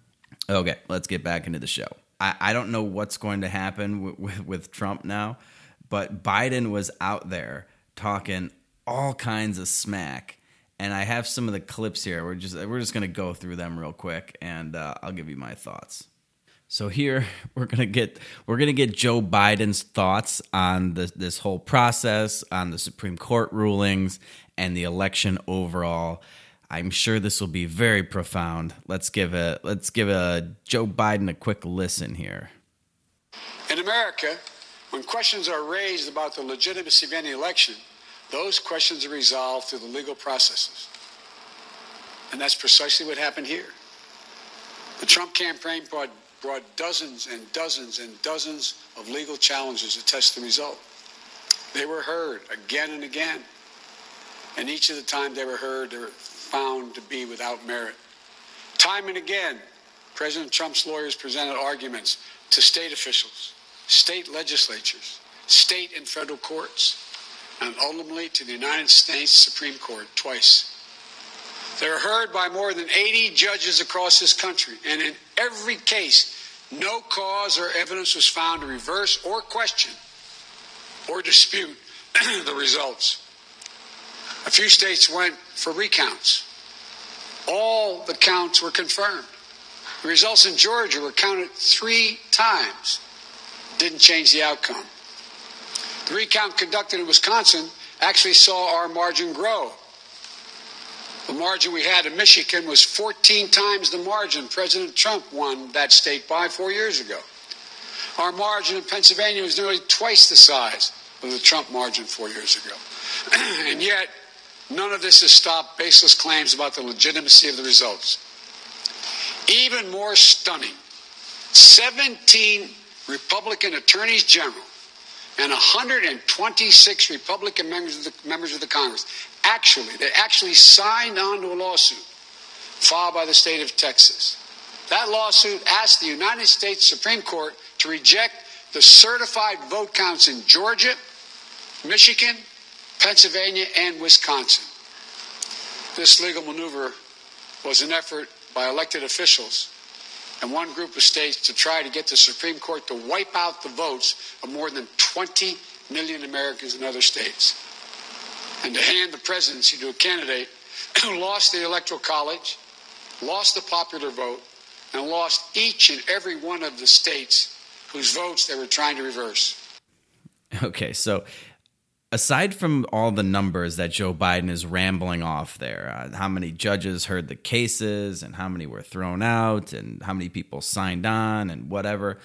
A: Okay, let's get back into the show. I, I don't know what's going to happen with, with, with Trump now, but Biden was out there talking all kinds of smack and I have some of the clips here. We're just we're just gonna go through them real quick, and uh, I'll give you my thoughts. So here we're gonna get we're gonna get Joe Biden's thoughts on this this whole process, on the Supreme Court rulings, and the election overall. I'm sure this will be very profound. Let's give a let's give a Joe Biden a quick listen here.
F: In America, when questions are raised about the legitimacy of any election, those questions are resolved through the legal processes. And that's precisely what happened here. The Trump campaign brought, brought dozens and dozens and dozens of legal challenges to test the result. They were heard again and again. And each of the time they were heard, they were found to be without merit. Time and again, President Trump's lawyers presented arguments to state officials, state legislatures, state and federal courts and ultimately to the United States Supreme Court twice. They are heard by more than 80 judges across this country, and in every case, no cause or evidence was found to reverse or question or dispute the results. A few states went for recounts. All the counts were confirmed. The results in Georgia were counted three times. Didn't change the outcome. The recount conducted in Wisconsin actually saw our margin grow. The margin we had in Michigan was 14 times the margin President Trump won that state by four years ago. Our margin in Pennsylvania was nearly twice the size of the Trump margin four years ago. and yet, none of this has stopped baseless claims about the legitimacy of the results. Even more stunning, 17 Republican attorneys general and 126 Republican members of the, members of the Congress actually, they actually signed on to a lawsuit filed by the state of Texas. That lawsuit asked the United States Supreme Court to reject the certified vote counts in Georgia, Michigan, Pennsylvania, and Wisconsin. This legal maneuver was an effort by elected officials and one group of states to try to get the Supreme Court to wipe out the votes of more than 20 million Americans in other states. And to hand the presidency to a candidate who lost the Electoral College, lost the popular vote, and lost each and every one of the states whose votes they were trying to reverse.
A: Okay, so aside from all the numbers that Joe Biden is rambling off there, uh, how many judges heard the cases and how many were thrown out and how many people signed on and whatever.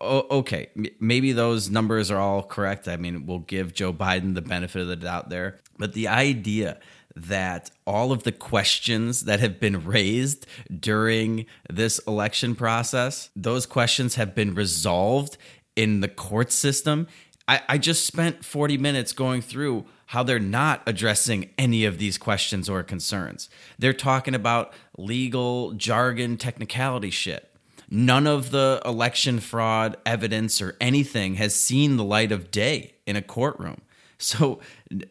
A: Okay, maybe those numbers are all correct. I mean, we'll give Joe Biden the benefit of the doubt there. But the idea that all of the questions that have been raised during this election process, those questions have been resolved in the court system I, I just spent 40 minutes going through how they're not addressing any of these questions or concerns. They're talking about legal jargon, technicality shit. None of the election fraud evidence or anything has seen the light of day in a courtroom. So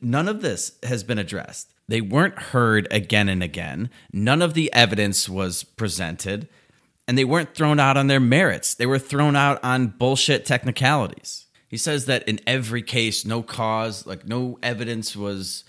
A: none of this has been addressed. They weren't heard again and again. None of the evidence was presented, and they weren't thrown out on their merits. They were thrown out on bullshit technicalities. He says that in every case, no cause, like no evidence was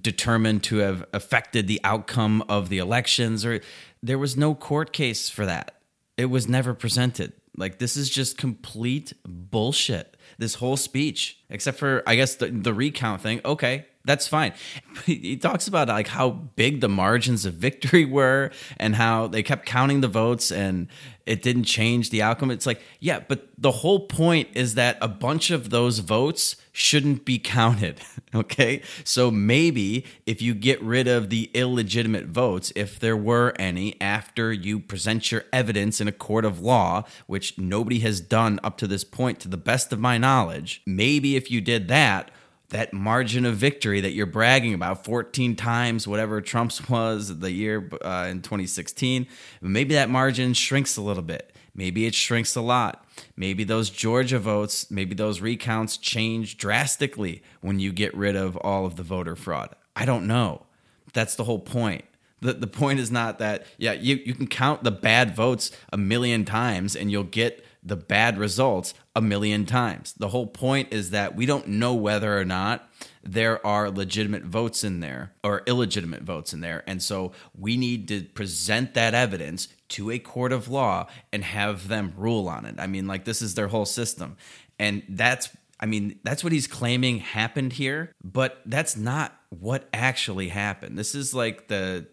A: determined to have affected the outcome of the elections, or there was no court case for that. It was never presented. Like, this is just complete bullshit. This whole speech, except for I guess the, the recount thing. Okay, that's fine. He talks about like how big the margins of victory were and how they kept counting the votes and it didn't change the outcome. It's like, yeah, but the whole point is that a bunch of those votes shouldn't be counted. Okay. So maybe if you get rid of the illegitimate votes, if there were any, after you present your evidence in a court of law, which nobody has done up to this point, to the best of my knowledge, maybe if you did that, that margin of victory that you're bragging about 14 times whatever Trump's was the year uh, in 2016 maybe that margin shrinks a little bit maybe it shrinks a lot. Maybe those Georgia votes maybe those recounts change drastically when you get rid of all of the voter fraud. I don't know. That's the whole point. The, the point is not that yeah you, you can count the bad votes a million times and you'll get the bad results a million times. The whole point is that we don't know whether or not there are legitimate votes in there or illegitimate votes in there. And so we need to present that evidence to a court of law and have them rule on it. I mean, like, this is their whole system. And that's, I mean, that's what he's claiming happened here, but that's not what actually happened. This is like the,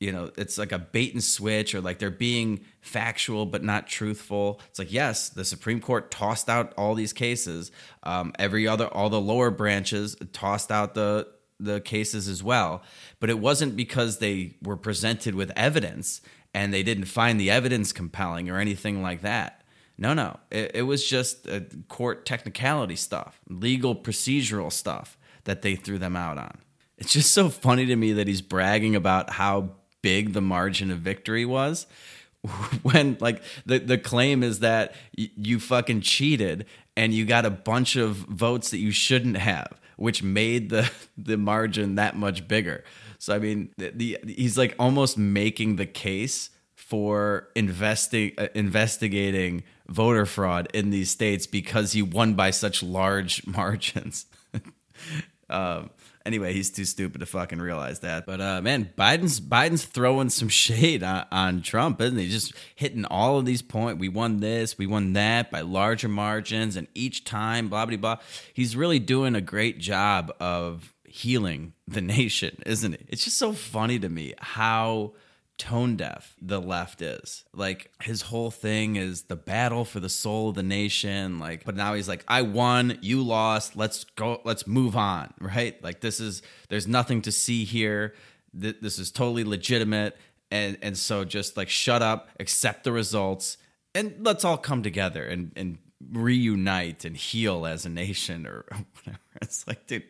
A: you know it's like a bait and switch or like they're being factual but not truthful. It's like yes the supreme court tossed out all these cases. Um, every other all the lower branches tossed out the the cases as well. But it wasn't because they were presented with evidence and they didn't find the evidence compelling or anything like that. No no. It, it was just uh, court technicality stuff legal procedural stuff that they threw them out on. It's just so funny to me that he's bragging about how big the margin of victory was when like the the claim is that y- you fucking cheated and you got a bunch of votes that you shouldn't have which made the the margin that much bigger. So i mean the, the he's like almost making the case for investing uh, investigating voter fraud in these states because he won by such large margins. Um, Anyway, he's too stupid to fucking realize that. But uh, man, Biden's Biden's throwing some shade on, on Trump, isn't he? Just hitting all of these points. We won this, we won that by larger margins, and each time, blah blah blah. He's really doing a great job of healing the nation, isn't it? It's just so funny to me how tone deaf the left is. Like his whole thing is the battle for the soul of the nation. Like, but now he's like, I won, you lost. Let's go. Let's move on. Right? Like this is there's nothing to see here. This is totally legitimate. And and so just like shut up, accept the results, and let's all come together and and reunite and heal as a nation or whatever. It's like, dude,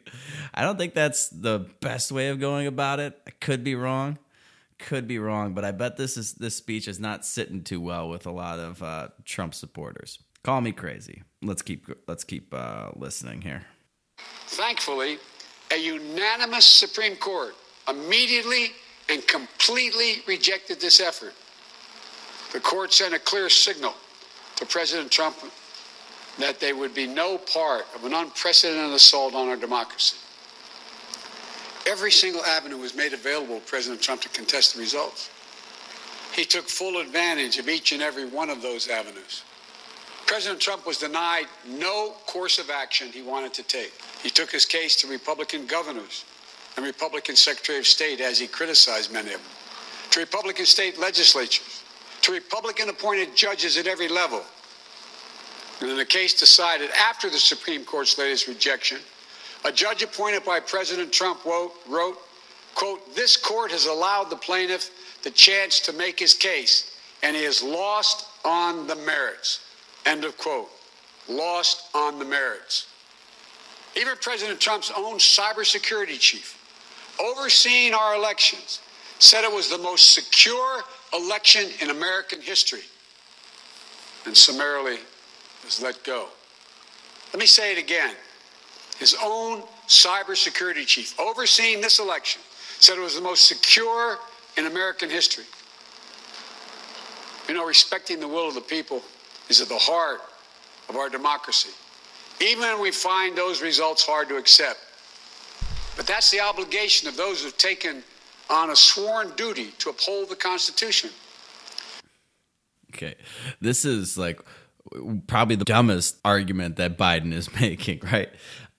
A: I don't think that's the best way of going about it. I could be wrong could be wrong, but I bet this is this speech is not sitting too well with a lot of uh, Trump supporters. Call me crazy. Let's keep let's keep uh, listening here.
F: Thankfully, a unanimous Supreme Court immediately and completely rejected this effort. The court sent a clear signal to President Trump that there would be no part of an unprecedented assault on our democracy. Every single avenue was made available to President Trump to contest the results. He took full advantage of each and every one of those avenues. President Trump was denied no course of action he wanted to take. He took his case to Republican governors and Republican Secretary of State as he criticized many of them, to Republican state legislatures, to Republican appointed judges at every level. And in the case decided after the Supreme Court's latest rejection, a judge appointed by President Trump wrote, wrote, quote, this court has allowed the plaintiff the chance to make his case, and he has lost on the merits, end of quote. Lost on the merits. Even President Trump's own cybersecurity chief, overseeing our elections, said it was the most secure election in American history and summarily was let go. Let me say it again his own cybersecurity chief, overseeing this election, said it was the most secure in American history. You know, respecting the will of the people is at the heart of our democracy, even when we find those results hard to accept. But that's the obligation of those who've taken on a sworn duty to uphold the Constitution.
A: Okay. This is like probably the dumbest argument that Biden is making, right?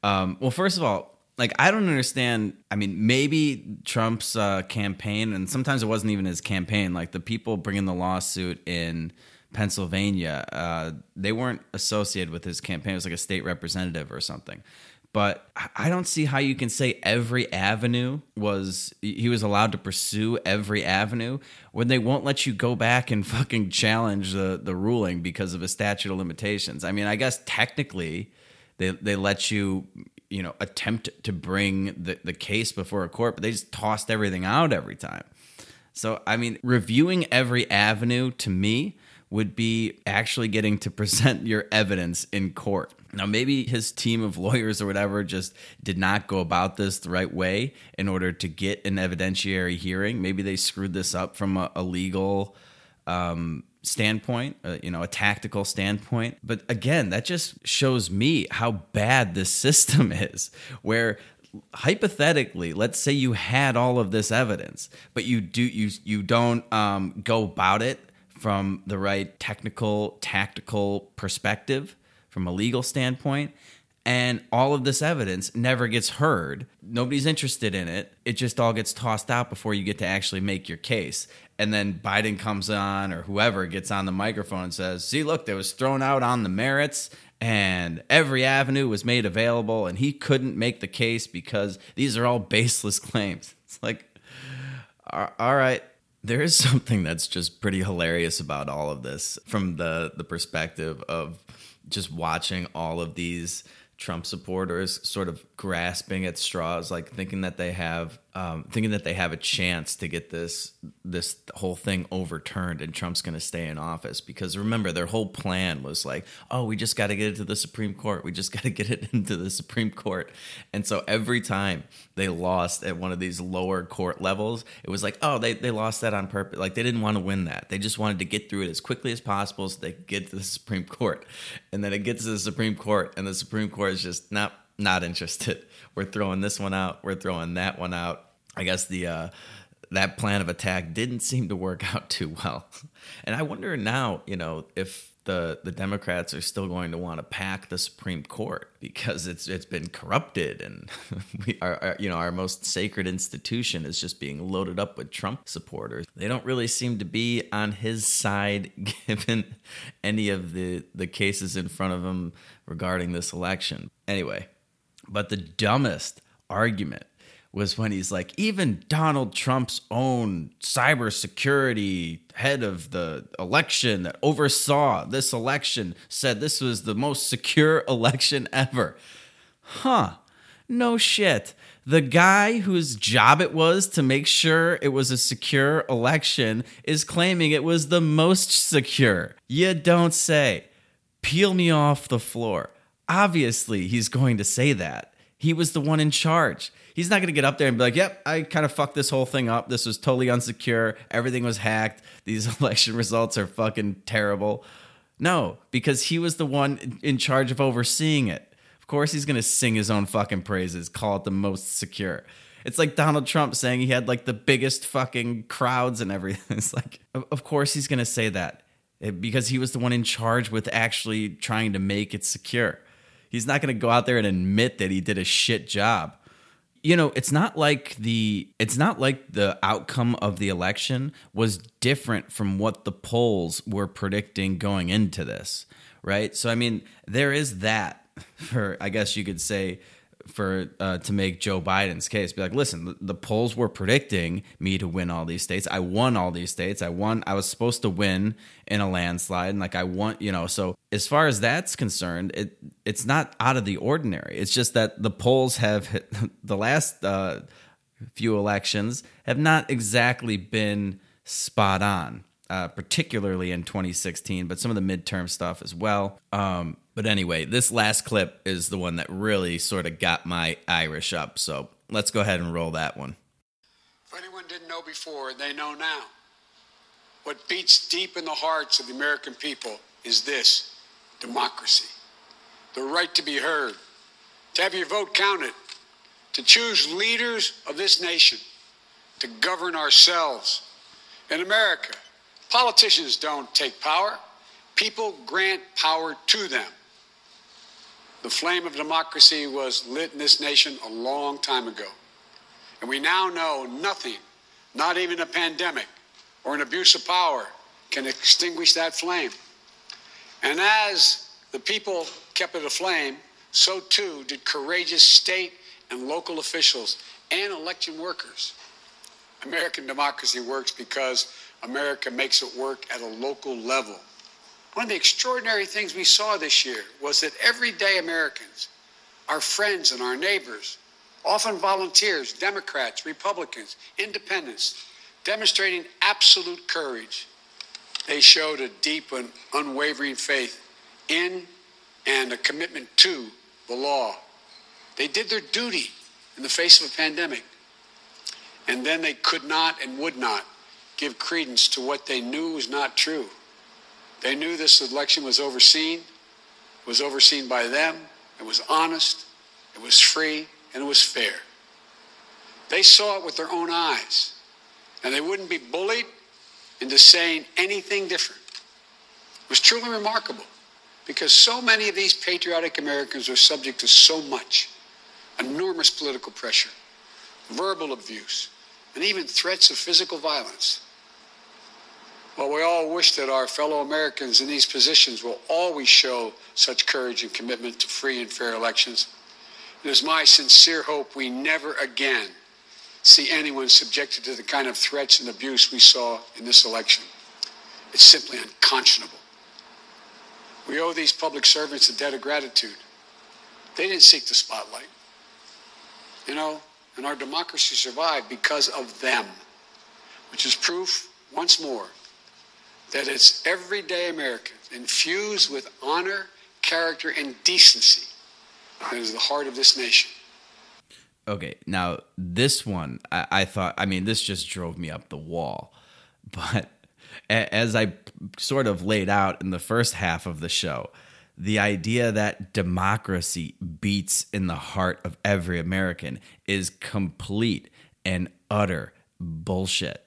A: Um, well, first of all, like I don't understand. I mean, maybe Trump's uh, campaign, and sometimes it wasn't even his campaign. Like the people bringing the lawsuit in Pennsylvania, uh, they weren't associated with his campaign. It was like a state representative or something. But I don't see how you can say every avenue was he was allowed to pursue every avenue when they won't let you go back and fucking challenge the the ruling because of a statute of limitations. I mean, I guess technically they they let you you know attempt to bring the, the case before a court, but they just tossed everything out every time. So I mean, reviewing every avenue to me would be actually getting to present your evidence in court. Now, maybe his team of lawyers or whatever just did not go about this the right way in order to get an evidentiary hearing. Maybe they screwed this up from a, a legal um, standpoint, uh, you know, a tactical standpoint. But again, that just shows me how bad this system is, where hypothetically let's say you had all of this evidence but you do you you don't um, go about it from the right technical tactical perspective from a legal standpoint and all of this evidence never gets heard. Nobody's interested in it. It just all gets tossed out before you get to actually make your case. And then Biden comes on, or whoever gets on the microphone and says, See, look, that was thrown out on the merits, and every avenue was made available, and he couldn't make the case because these are all baseless claims. It's like, all right. There is something that's just pretty hilarious about all of this from the, the perspective of just watching all of these Trump supporters sort of grasping at straws, like thinking that they have, um, thinking that they have a chance to get this this whole thing overturned, and Trump's going to stay in office. Because remember, their whole plan was like, oh, we just got to get it to the Supreme Court. We just got to get it into the Supreme Court. And so every time they lost at one of these lower court levels, it was like, oh, they they lost that on purpose. Like they didn't want to win that. They just wanted to get through it as quickly as possible so they could get to the Supreme Court. And then it gets to the Supreme Court, and the Supreme Court is just not not interested. We're throwing this one out. We're throwing that one out. I guess the uh, that plan of attack didn't seem to work out too well. And I wonder now, you know, if the the Democrats are still going to want to pack the Supreme Court because it's it's been corrupted and we are you know our most sacred institution is just being loaded up with Trump supporters. They don't really seem to be on his side given any of the the cases in front of him regarding this election. Anyway, but the dumbest argument was when he's like, even Donald Trump's own cybersecurity head of the election that oversaw this election said this was the most secure election ever. Huh. No shit. The guy whose job it was to make sure it was a secure election is claiming it was the most secure. You don't say. Peel me off the floor. Obviously, he's going to say that. He was the one in charge. He's not going to get up there and be like, yep, I kind of fucked this whole thing up. This was totally unsecure. Everything was hacked. These election results are fucking terrible. No, because he was the one in charge of overseeing it. Of course, he's going to sing his own fucking praises, call it the most secure. It's like Donald Trump saying he had like the biggest fucking crowds and everything. It's like, of course, he's going to say that eh, because he was the one in charge with actually trying to make it secure. He's not going to go out there and admit that he did a shit job. You know, it's not like the it's not like the outcome of the election was different from what the polls were predicting going into this, right? So I mean, there is that for I guess you could say for uh, to make Joe Biden's case. Be like, listen, the, the, polls were predicting me to win all these states. I won all these states. I won. I was supposed to win in a landslide, and like I want, you know. So as far as that's concerned, it it's not out of the ordinary. It's just that the polls have the last uh, few elections have not exactly been spot on. Uh, particularly in 2016, but some of the midterm stuff as well. Um, but anyway, this last clip is the one that really sort of got my Irish up. So let's go ahead and roll that one.
F: If anyone didn't know before, they know now. What beats deep in the hearts of the American people is this democracy, the right to be heard, to have your vote counted, to choose leaders of this nation, to govern ourselves. In America, politicians don't take power, people grant power to them. The flame of democracy was lit in this nation a long time ago. And we now know nothing, not even a pandemic or an abuse of power, can extinguish that flame. And as the people kept it aflame, so too did courageous state and local officials and election workers. American democracy works because America makes it work at a local level. One of the extraordinary things we saw this year was that everyday Americans, our friends and our neighbors, often volunteers, Democrats, Republicans, independents, demonstrating absolute courage, they showed a deep and unwavering faith in and a commitment to the law. They did their duty in the face of a pandemic. And then they could not and would not give credence to what they knew was not true. They knew this election was overseen, was overseen by them, it was honest, it was free, and it was fair. They saw it with their own eyes, and they wouldn't be bullied into saying anything different. It was truly remarkable because so many of these patriotic Americans are subject to so much enormous political pressure, verbal abuse, and even threats of physical violence. While we all wish that our fellow Americans in these positions will always show such courage and commitment to free and fair elections, it is my sincere hope we never again see anyone subjected to the kind of threats and abuse we saw in this election. It's simply unconscionable. We owe these public servants a debt of gratitude. They didn't seek the spotlight. You know, and our democracy survived because of them, which is proof, once more, that it's everyday Americans infused with honor, character, and decency that is the heart of this nation.
A: Okay, now this one, I, I thought, I mean, this just drove me up the wall. But as I sort of laid out in the first half of the show, the idea that democracy beats in the heart of every American is complete and utter bullshit.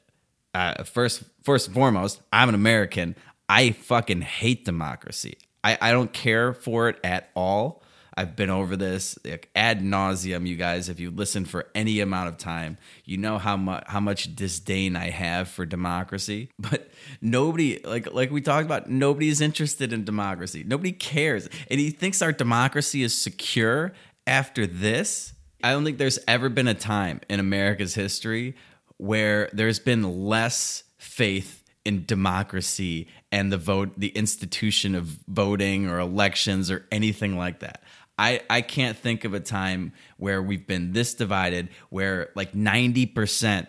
A: Uh, first, first and foremost, I'm an American. I fucking hate democracy. I, I don't care for it at all. I've been over this like, ad nauseum, you guys. If you listen for any amount of time, you know how much how much disdain I have for democracy. But nobody, like like we talked about, nobody's interested in democracy. Nobody cares, and he thinks our democracy is secure after this. I don't think there's ever been a time in America's history where there's been less faith in democracy and the vote the institution of voting or elections or anything like that. I, I can't think of a time where we've been this divided where like 90%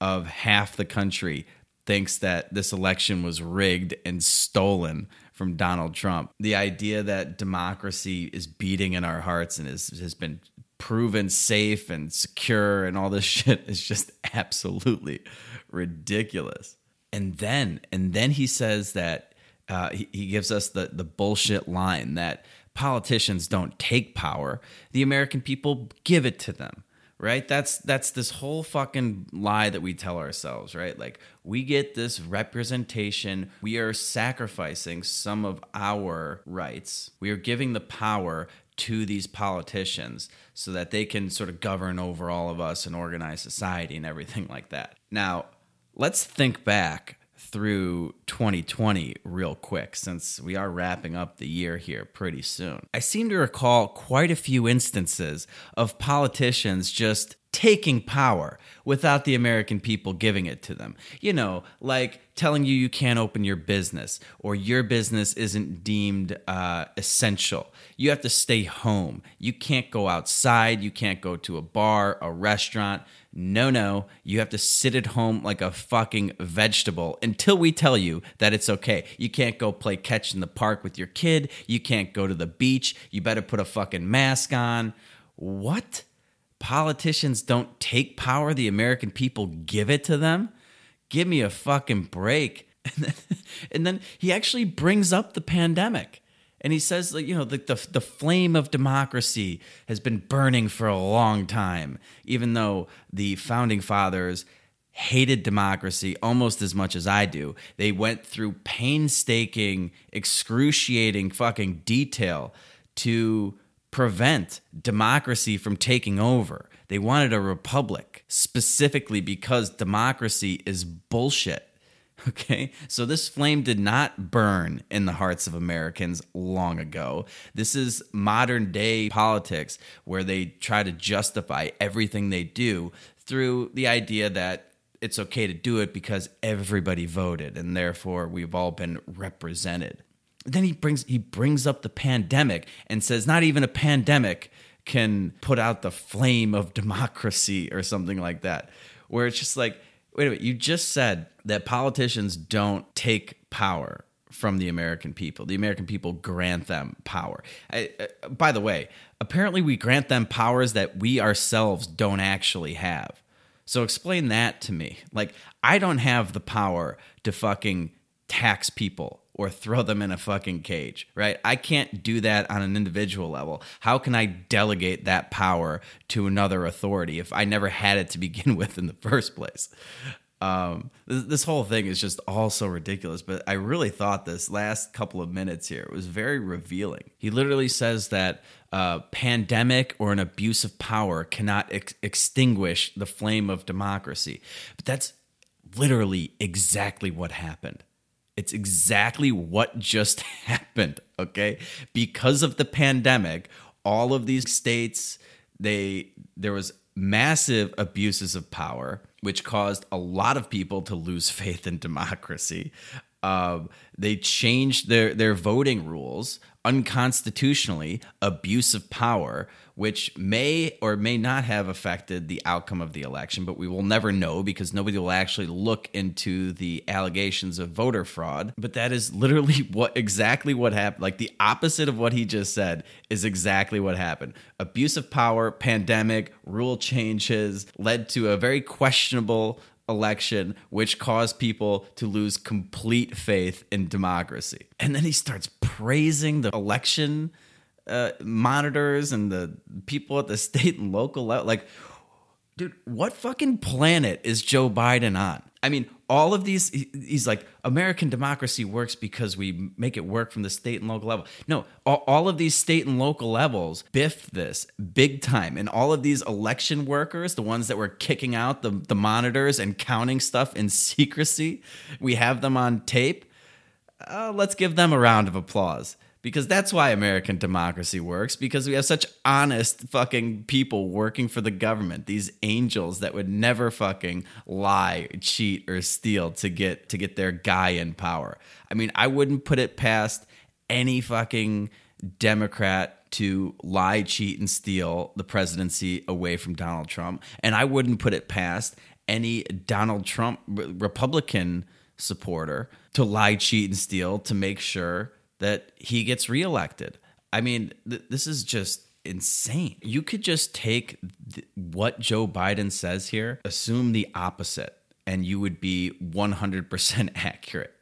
A: of half the country thinks that this election was rigged and stolen from Donald Trump. The idea that democracy is beating in our hearts and is, has been proven safe and secure and all this shit is just absolutely ridiculous. And then and then he says that uh, he, he gives us the the bullshit line that politicians don't take power; the American people give it to them. Right? That's that's this whole fucking lie that we tell ourselves. Right? Like we get this representation. We are sacrificing some of our rights. We are giving the power to these politicians so that they can sort of govern over all of us and organize society and everything like that. Now, let's think back through 2020 real quick since we are wrapping up the year here pretty soon. I seem to recall quite a few instances of politicians just taking power without the American people giving it to them. You know, like telling you you can't open your business or your business isn't deemed uh, essential. You have to stay home. You can't go outside. You can't go to a bar, a restaurant. No, no, you have to sit at home like a fucking vegetable until we tell you that it's okay. You can't go play catch in the park with your kid. You can't go to the beach. You better put a fucking mask on. What? Politicians don't take power, the American people give it to them? Give me a fucking break. And then, and then he actually brings up the pandemic and he says like you know the, the the flame of democracy has been burning for a long time even though the founding fathers hated democracy almost as much as I do. They went through painstaking, excruciating fucking detail to prevent democracy from taking over. They wanted a republic specifically because democracy is bullshit. Okay, so this flame did not burn in the hearts of Americans long ago. This is modern day politics where they try to justify everything they do through the idea that it's okay to do it because everybody voted and therefore we've all been represented. Then he brings he brings up the pandemic and says not even a pandemic can put out the flame of democracy or something like that. Where it's just like, wait a minute, you just said that politicians don't take power from the American people. The American people grant them power. I, uh, by the way, apparently we grant them powers that we ourselves don't actually have. So explain that to me. Like, I don't have the power to fucking tax people or throw them in a fucking cage, right? I can't do that on an individual level. How can I delegate that power to another authority if I never had it to begin with in the first place? Um, this, whole thing is just all so ridiculous, but I really thought this last couple of minutes here was very revealing. He literally says that uh, pandemic or an abuse of power cannot ex- extinguish the flame of democracy. But that's literally exactly what happened. It's exactly what just happened, okay? Because of the pandemic, all of these states they there was massive abuses of power which caused a lot of people to lose faith in democracy. Um, they changed their their voting rules unconstitutionally, abuse of power, which may or may not have affected the outcome of the election, but we will never know because nobody will actually look into the allegations of voter fraud. But that is literally what exactly what happened. Like the opposite of what he just said is exactly what happened. Abuse of power, pandemic, rule changes led to a very questionable election, which caused people to lose complete faith in democracy. And then he starts praising the election uh, monitors and the people at the state and local level. Like, dude, what fucking planet is Joe Biden on? I mean, all of these, he's like, American democracy works because we make it work from the state and local level. No, all, of these state and local levels biff this big time. And all of these election workers, the ones that were kicking out the, the monitors and counting stuff in secrecy, we have them on tape. Uh, let's give them a round of applause because that's why American democracy works because we have such honest fucking people working for the government these angels that would never fucking lie cheat or steal to get to get their guy in power. I mean i wouldn't put it past any fucking democrat to lie cheat and steal the presidency away from donald trump. And i wouldn't put it past any donald trump republican supporter to lie cheat and steal to make sure that he gets reelected. I mean, th- this is just insane. You could just take th- what Joe Biden says here, assume the opposite, and you would be 100% accurate.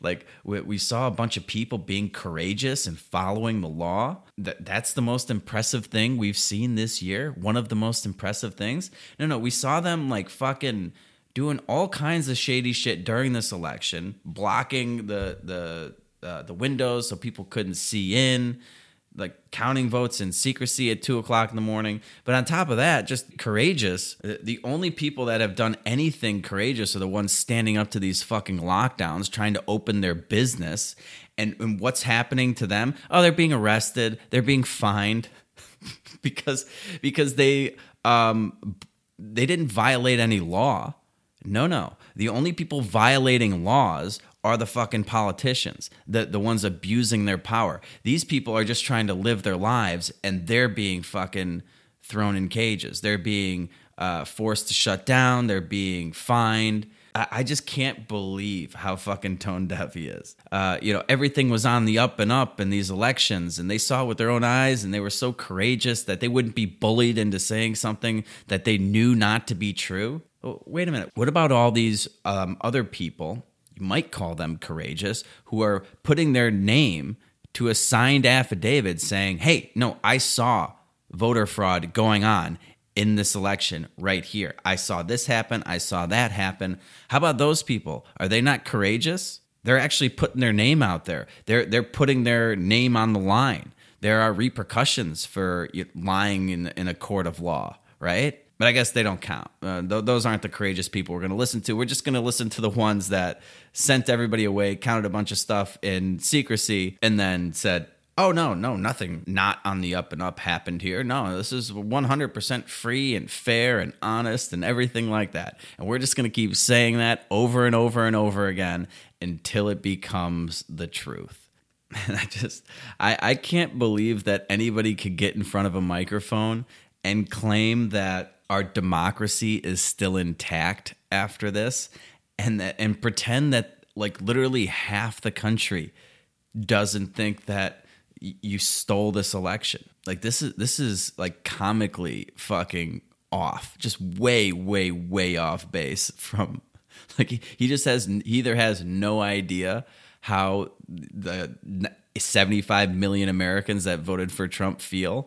A: Like we, we saw a bunch of people being courageous and following the law. That that's the most impressive thing we've seen this year. One of the most impressive things. No, no, we saw them like fucking doing all kinds of shady shit during this election, blocking the the uh, the windows so people couldn't see in, like counting votes in secrecy at two o'clock in the morning. But on top of that, just courageous. The only people that have done anything courageous are the ones standing up to these fucking lockdowns, trying to open their business. And, and what's happening to them? Oh, they're being arrested. They're being fined because because they um they didn't violate any law. No, no. The only people violating laws are the fucking politicians, the the ones abusing their power. These people are just trying to live their lives, and they're being fucking thrown in cages. They're being uh, forced to shut down. They're being fined. I, just can't believe how fucking tone deaf he is. Uh, you know, everything was on the up and up in these elections, and they saw it with their own eyes, and they were so courageous that they wouldn't be bullied into saying something that they knew not to be true. Oh, wait a minute. What about all these um, other people you might call them courageous, who are putting their name to a signed affidavit saying, hey, no, I saw voter fraud going on in this election right here. I saw this happen. I saw that happen. How about those people? Are they not courageous? They're actually putting their name out there. They're they're putting their name on the line. There are repercussions for lying in in a court of law, right? But I guess they don't count. Uh, th- those aren't the courageous people we're going to listen to. We're just going to listen to the ones that sent everybody away, counted a bunch of stuff in secrecy, and then said, Oh no, no, nothing not on the up and up happened here. No, this is 100% free and fair and honest and everything like that. And we're just going to keep saying that over and over and over again until it becomes the truth. And I just I I can't believe that anybody could get in front of a microphone and claim that our democracy is still intact after this and that and pretend that like literally half the country doesn't think that you stole this election. Like this is this is like comically fucking off. Just way way way off base from like he, he just has he either has no idea how the 75 million Americans that voted for Trump feel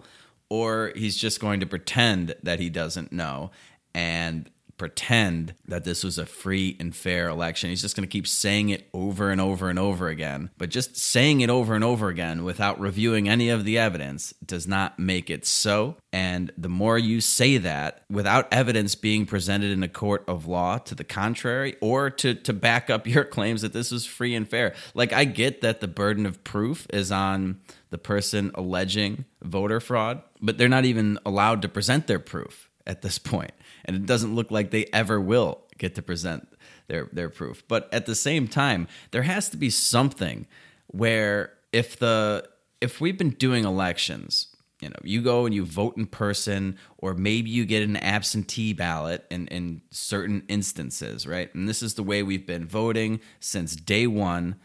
A: or he's just going to pretend that he doesn't know and pretend that this was a free and fair election. He's just going to keep saying it over and over and over again. But just saying it over and over again without reviewing any of the evidence does not make it so. And the more you say that without evidence being presented in a court of law to the contrary or to, to back up your claims that this was free and fair, like I get that the burden of proof is on the person alleging voter fraud, but they're not even allowed to present their proof at this point and it doesn't look like they ever will get to present their their proof. But at the same time, there has to be something where if the if we've been doing elections, you know, you go and you vote in person, or maybe you get an absentee ballot in, in certain instances, right? And this is the way we've been voting since day one.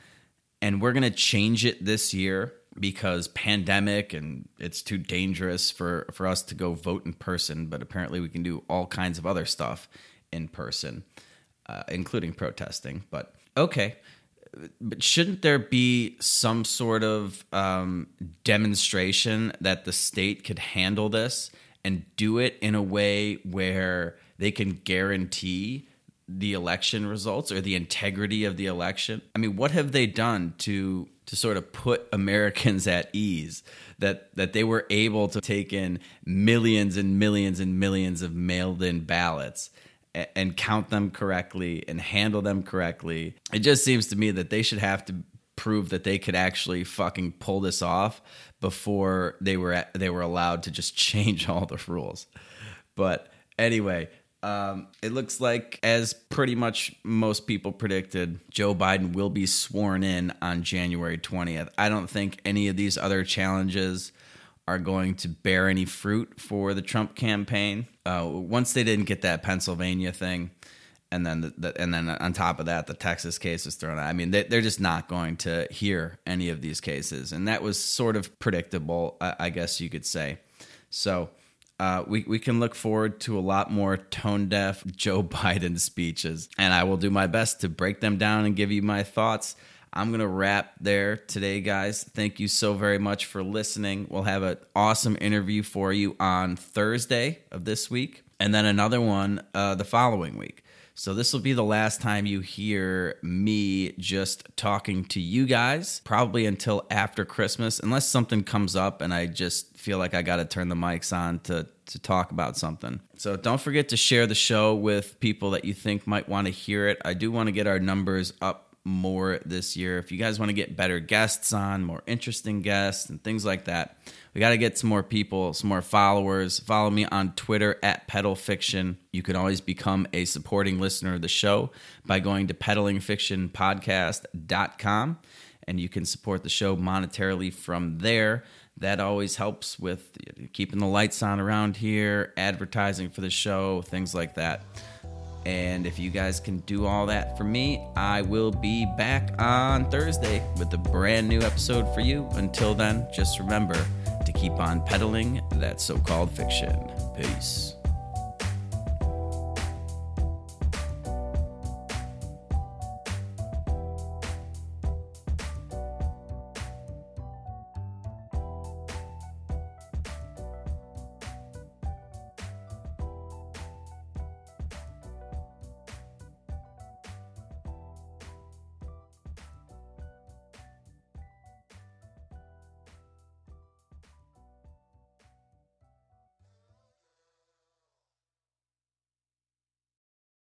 A: And we're gonna change it this year because pandemic and it's too dangerous for for us to go vote in person but apparently we can do all kinds of other stuff in person uh, including protesting but okay but shouldn't there be some sort of um, demonstration that the state could handle this and do it in a way where they can guarantee the election results or the integrity of the election? I mean, what have they done to to sort of put Americans at ease that that they were able to take in millions and millions and millions of mailed in ballots and, and count them correctly and handle them correctly. It just seems to me that they should have to prove that they could actually fucking pull this off before they were they were allowed to just change all the rules. But anyway, um, it looks like, as pretty much most people predicted, Joe Biden will be sworn in on January 20th. I don't think any of these other challenges are going to bear any fruit for the Trump campaign. Uh, once they didn't get that Pennsylvania thing, and then the, the, and then on top of that, the Texas case is thrown out. I mean, they, are just not going to hear any of these cases, and that was sort of predictable, I, I guess you could say. So uh, we, we can look forward to a lot more tone deaf Joe Biden speeches, and I will do my best to break them down and give you my thoughts. I'm going to wrap there today, guys. Thank you so very much for listening. We'll have an awesome interview for you on Thursday of this week, and then another one uh, the following week. So, this will be the last time you hear me just talking to you guys, probably until after Christmas, unless something comes up and I just feel like I got to turn the mics on to, to talk about something. So, don't forget to share the show with people that you think might want to hear it. I do want to get our numbers up more this year. If you guys want to get better guests on, more interesting guests, and things like that, we got to get some more people, some more followers. Follow me on Twitter at Peddle Fiction. You can always become a supporting listener of the show by going to peddlingfictionpodcast.com and you can support the show monetarily from there. That always helps with keeping the lights on around here, advertising for the show, things like that. And if you guys can do all that for me, I will be back on Thursday with a brand new episode for you. Until then, just remember to keep on peddling that so called fiction. Peace.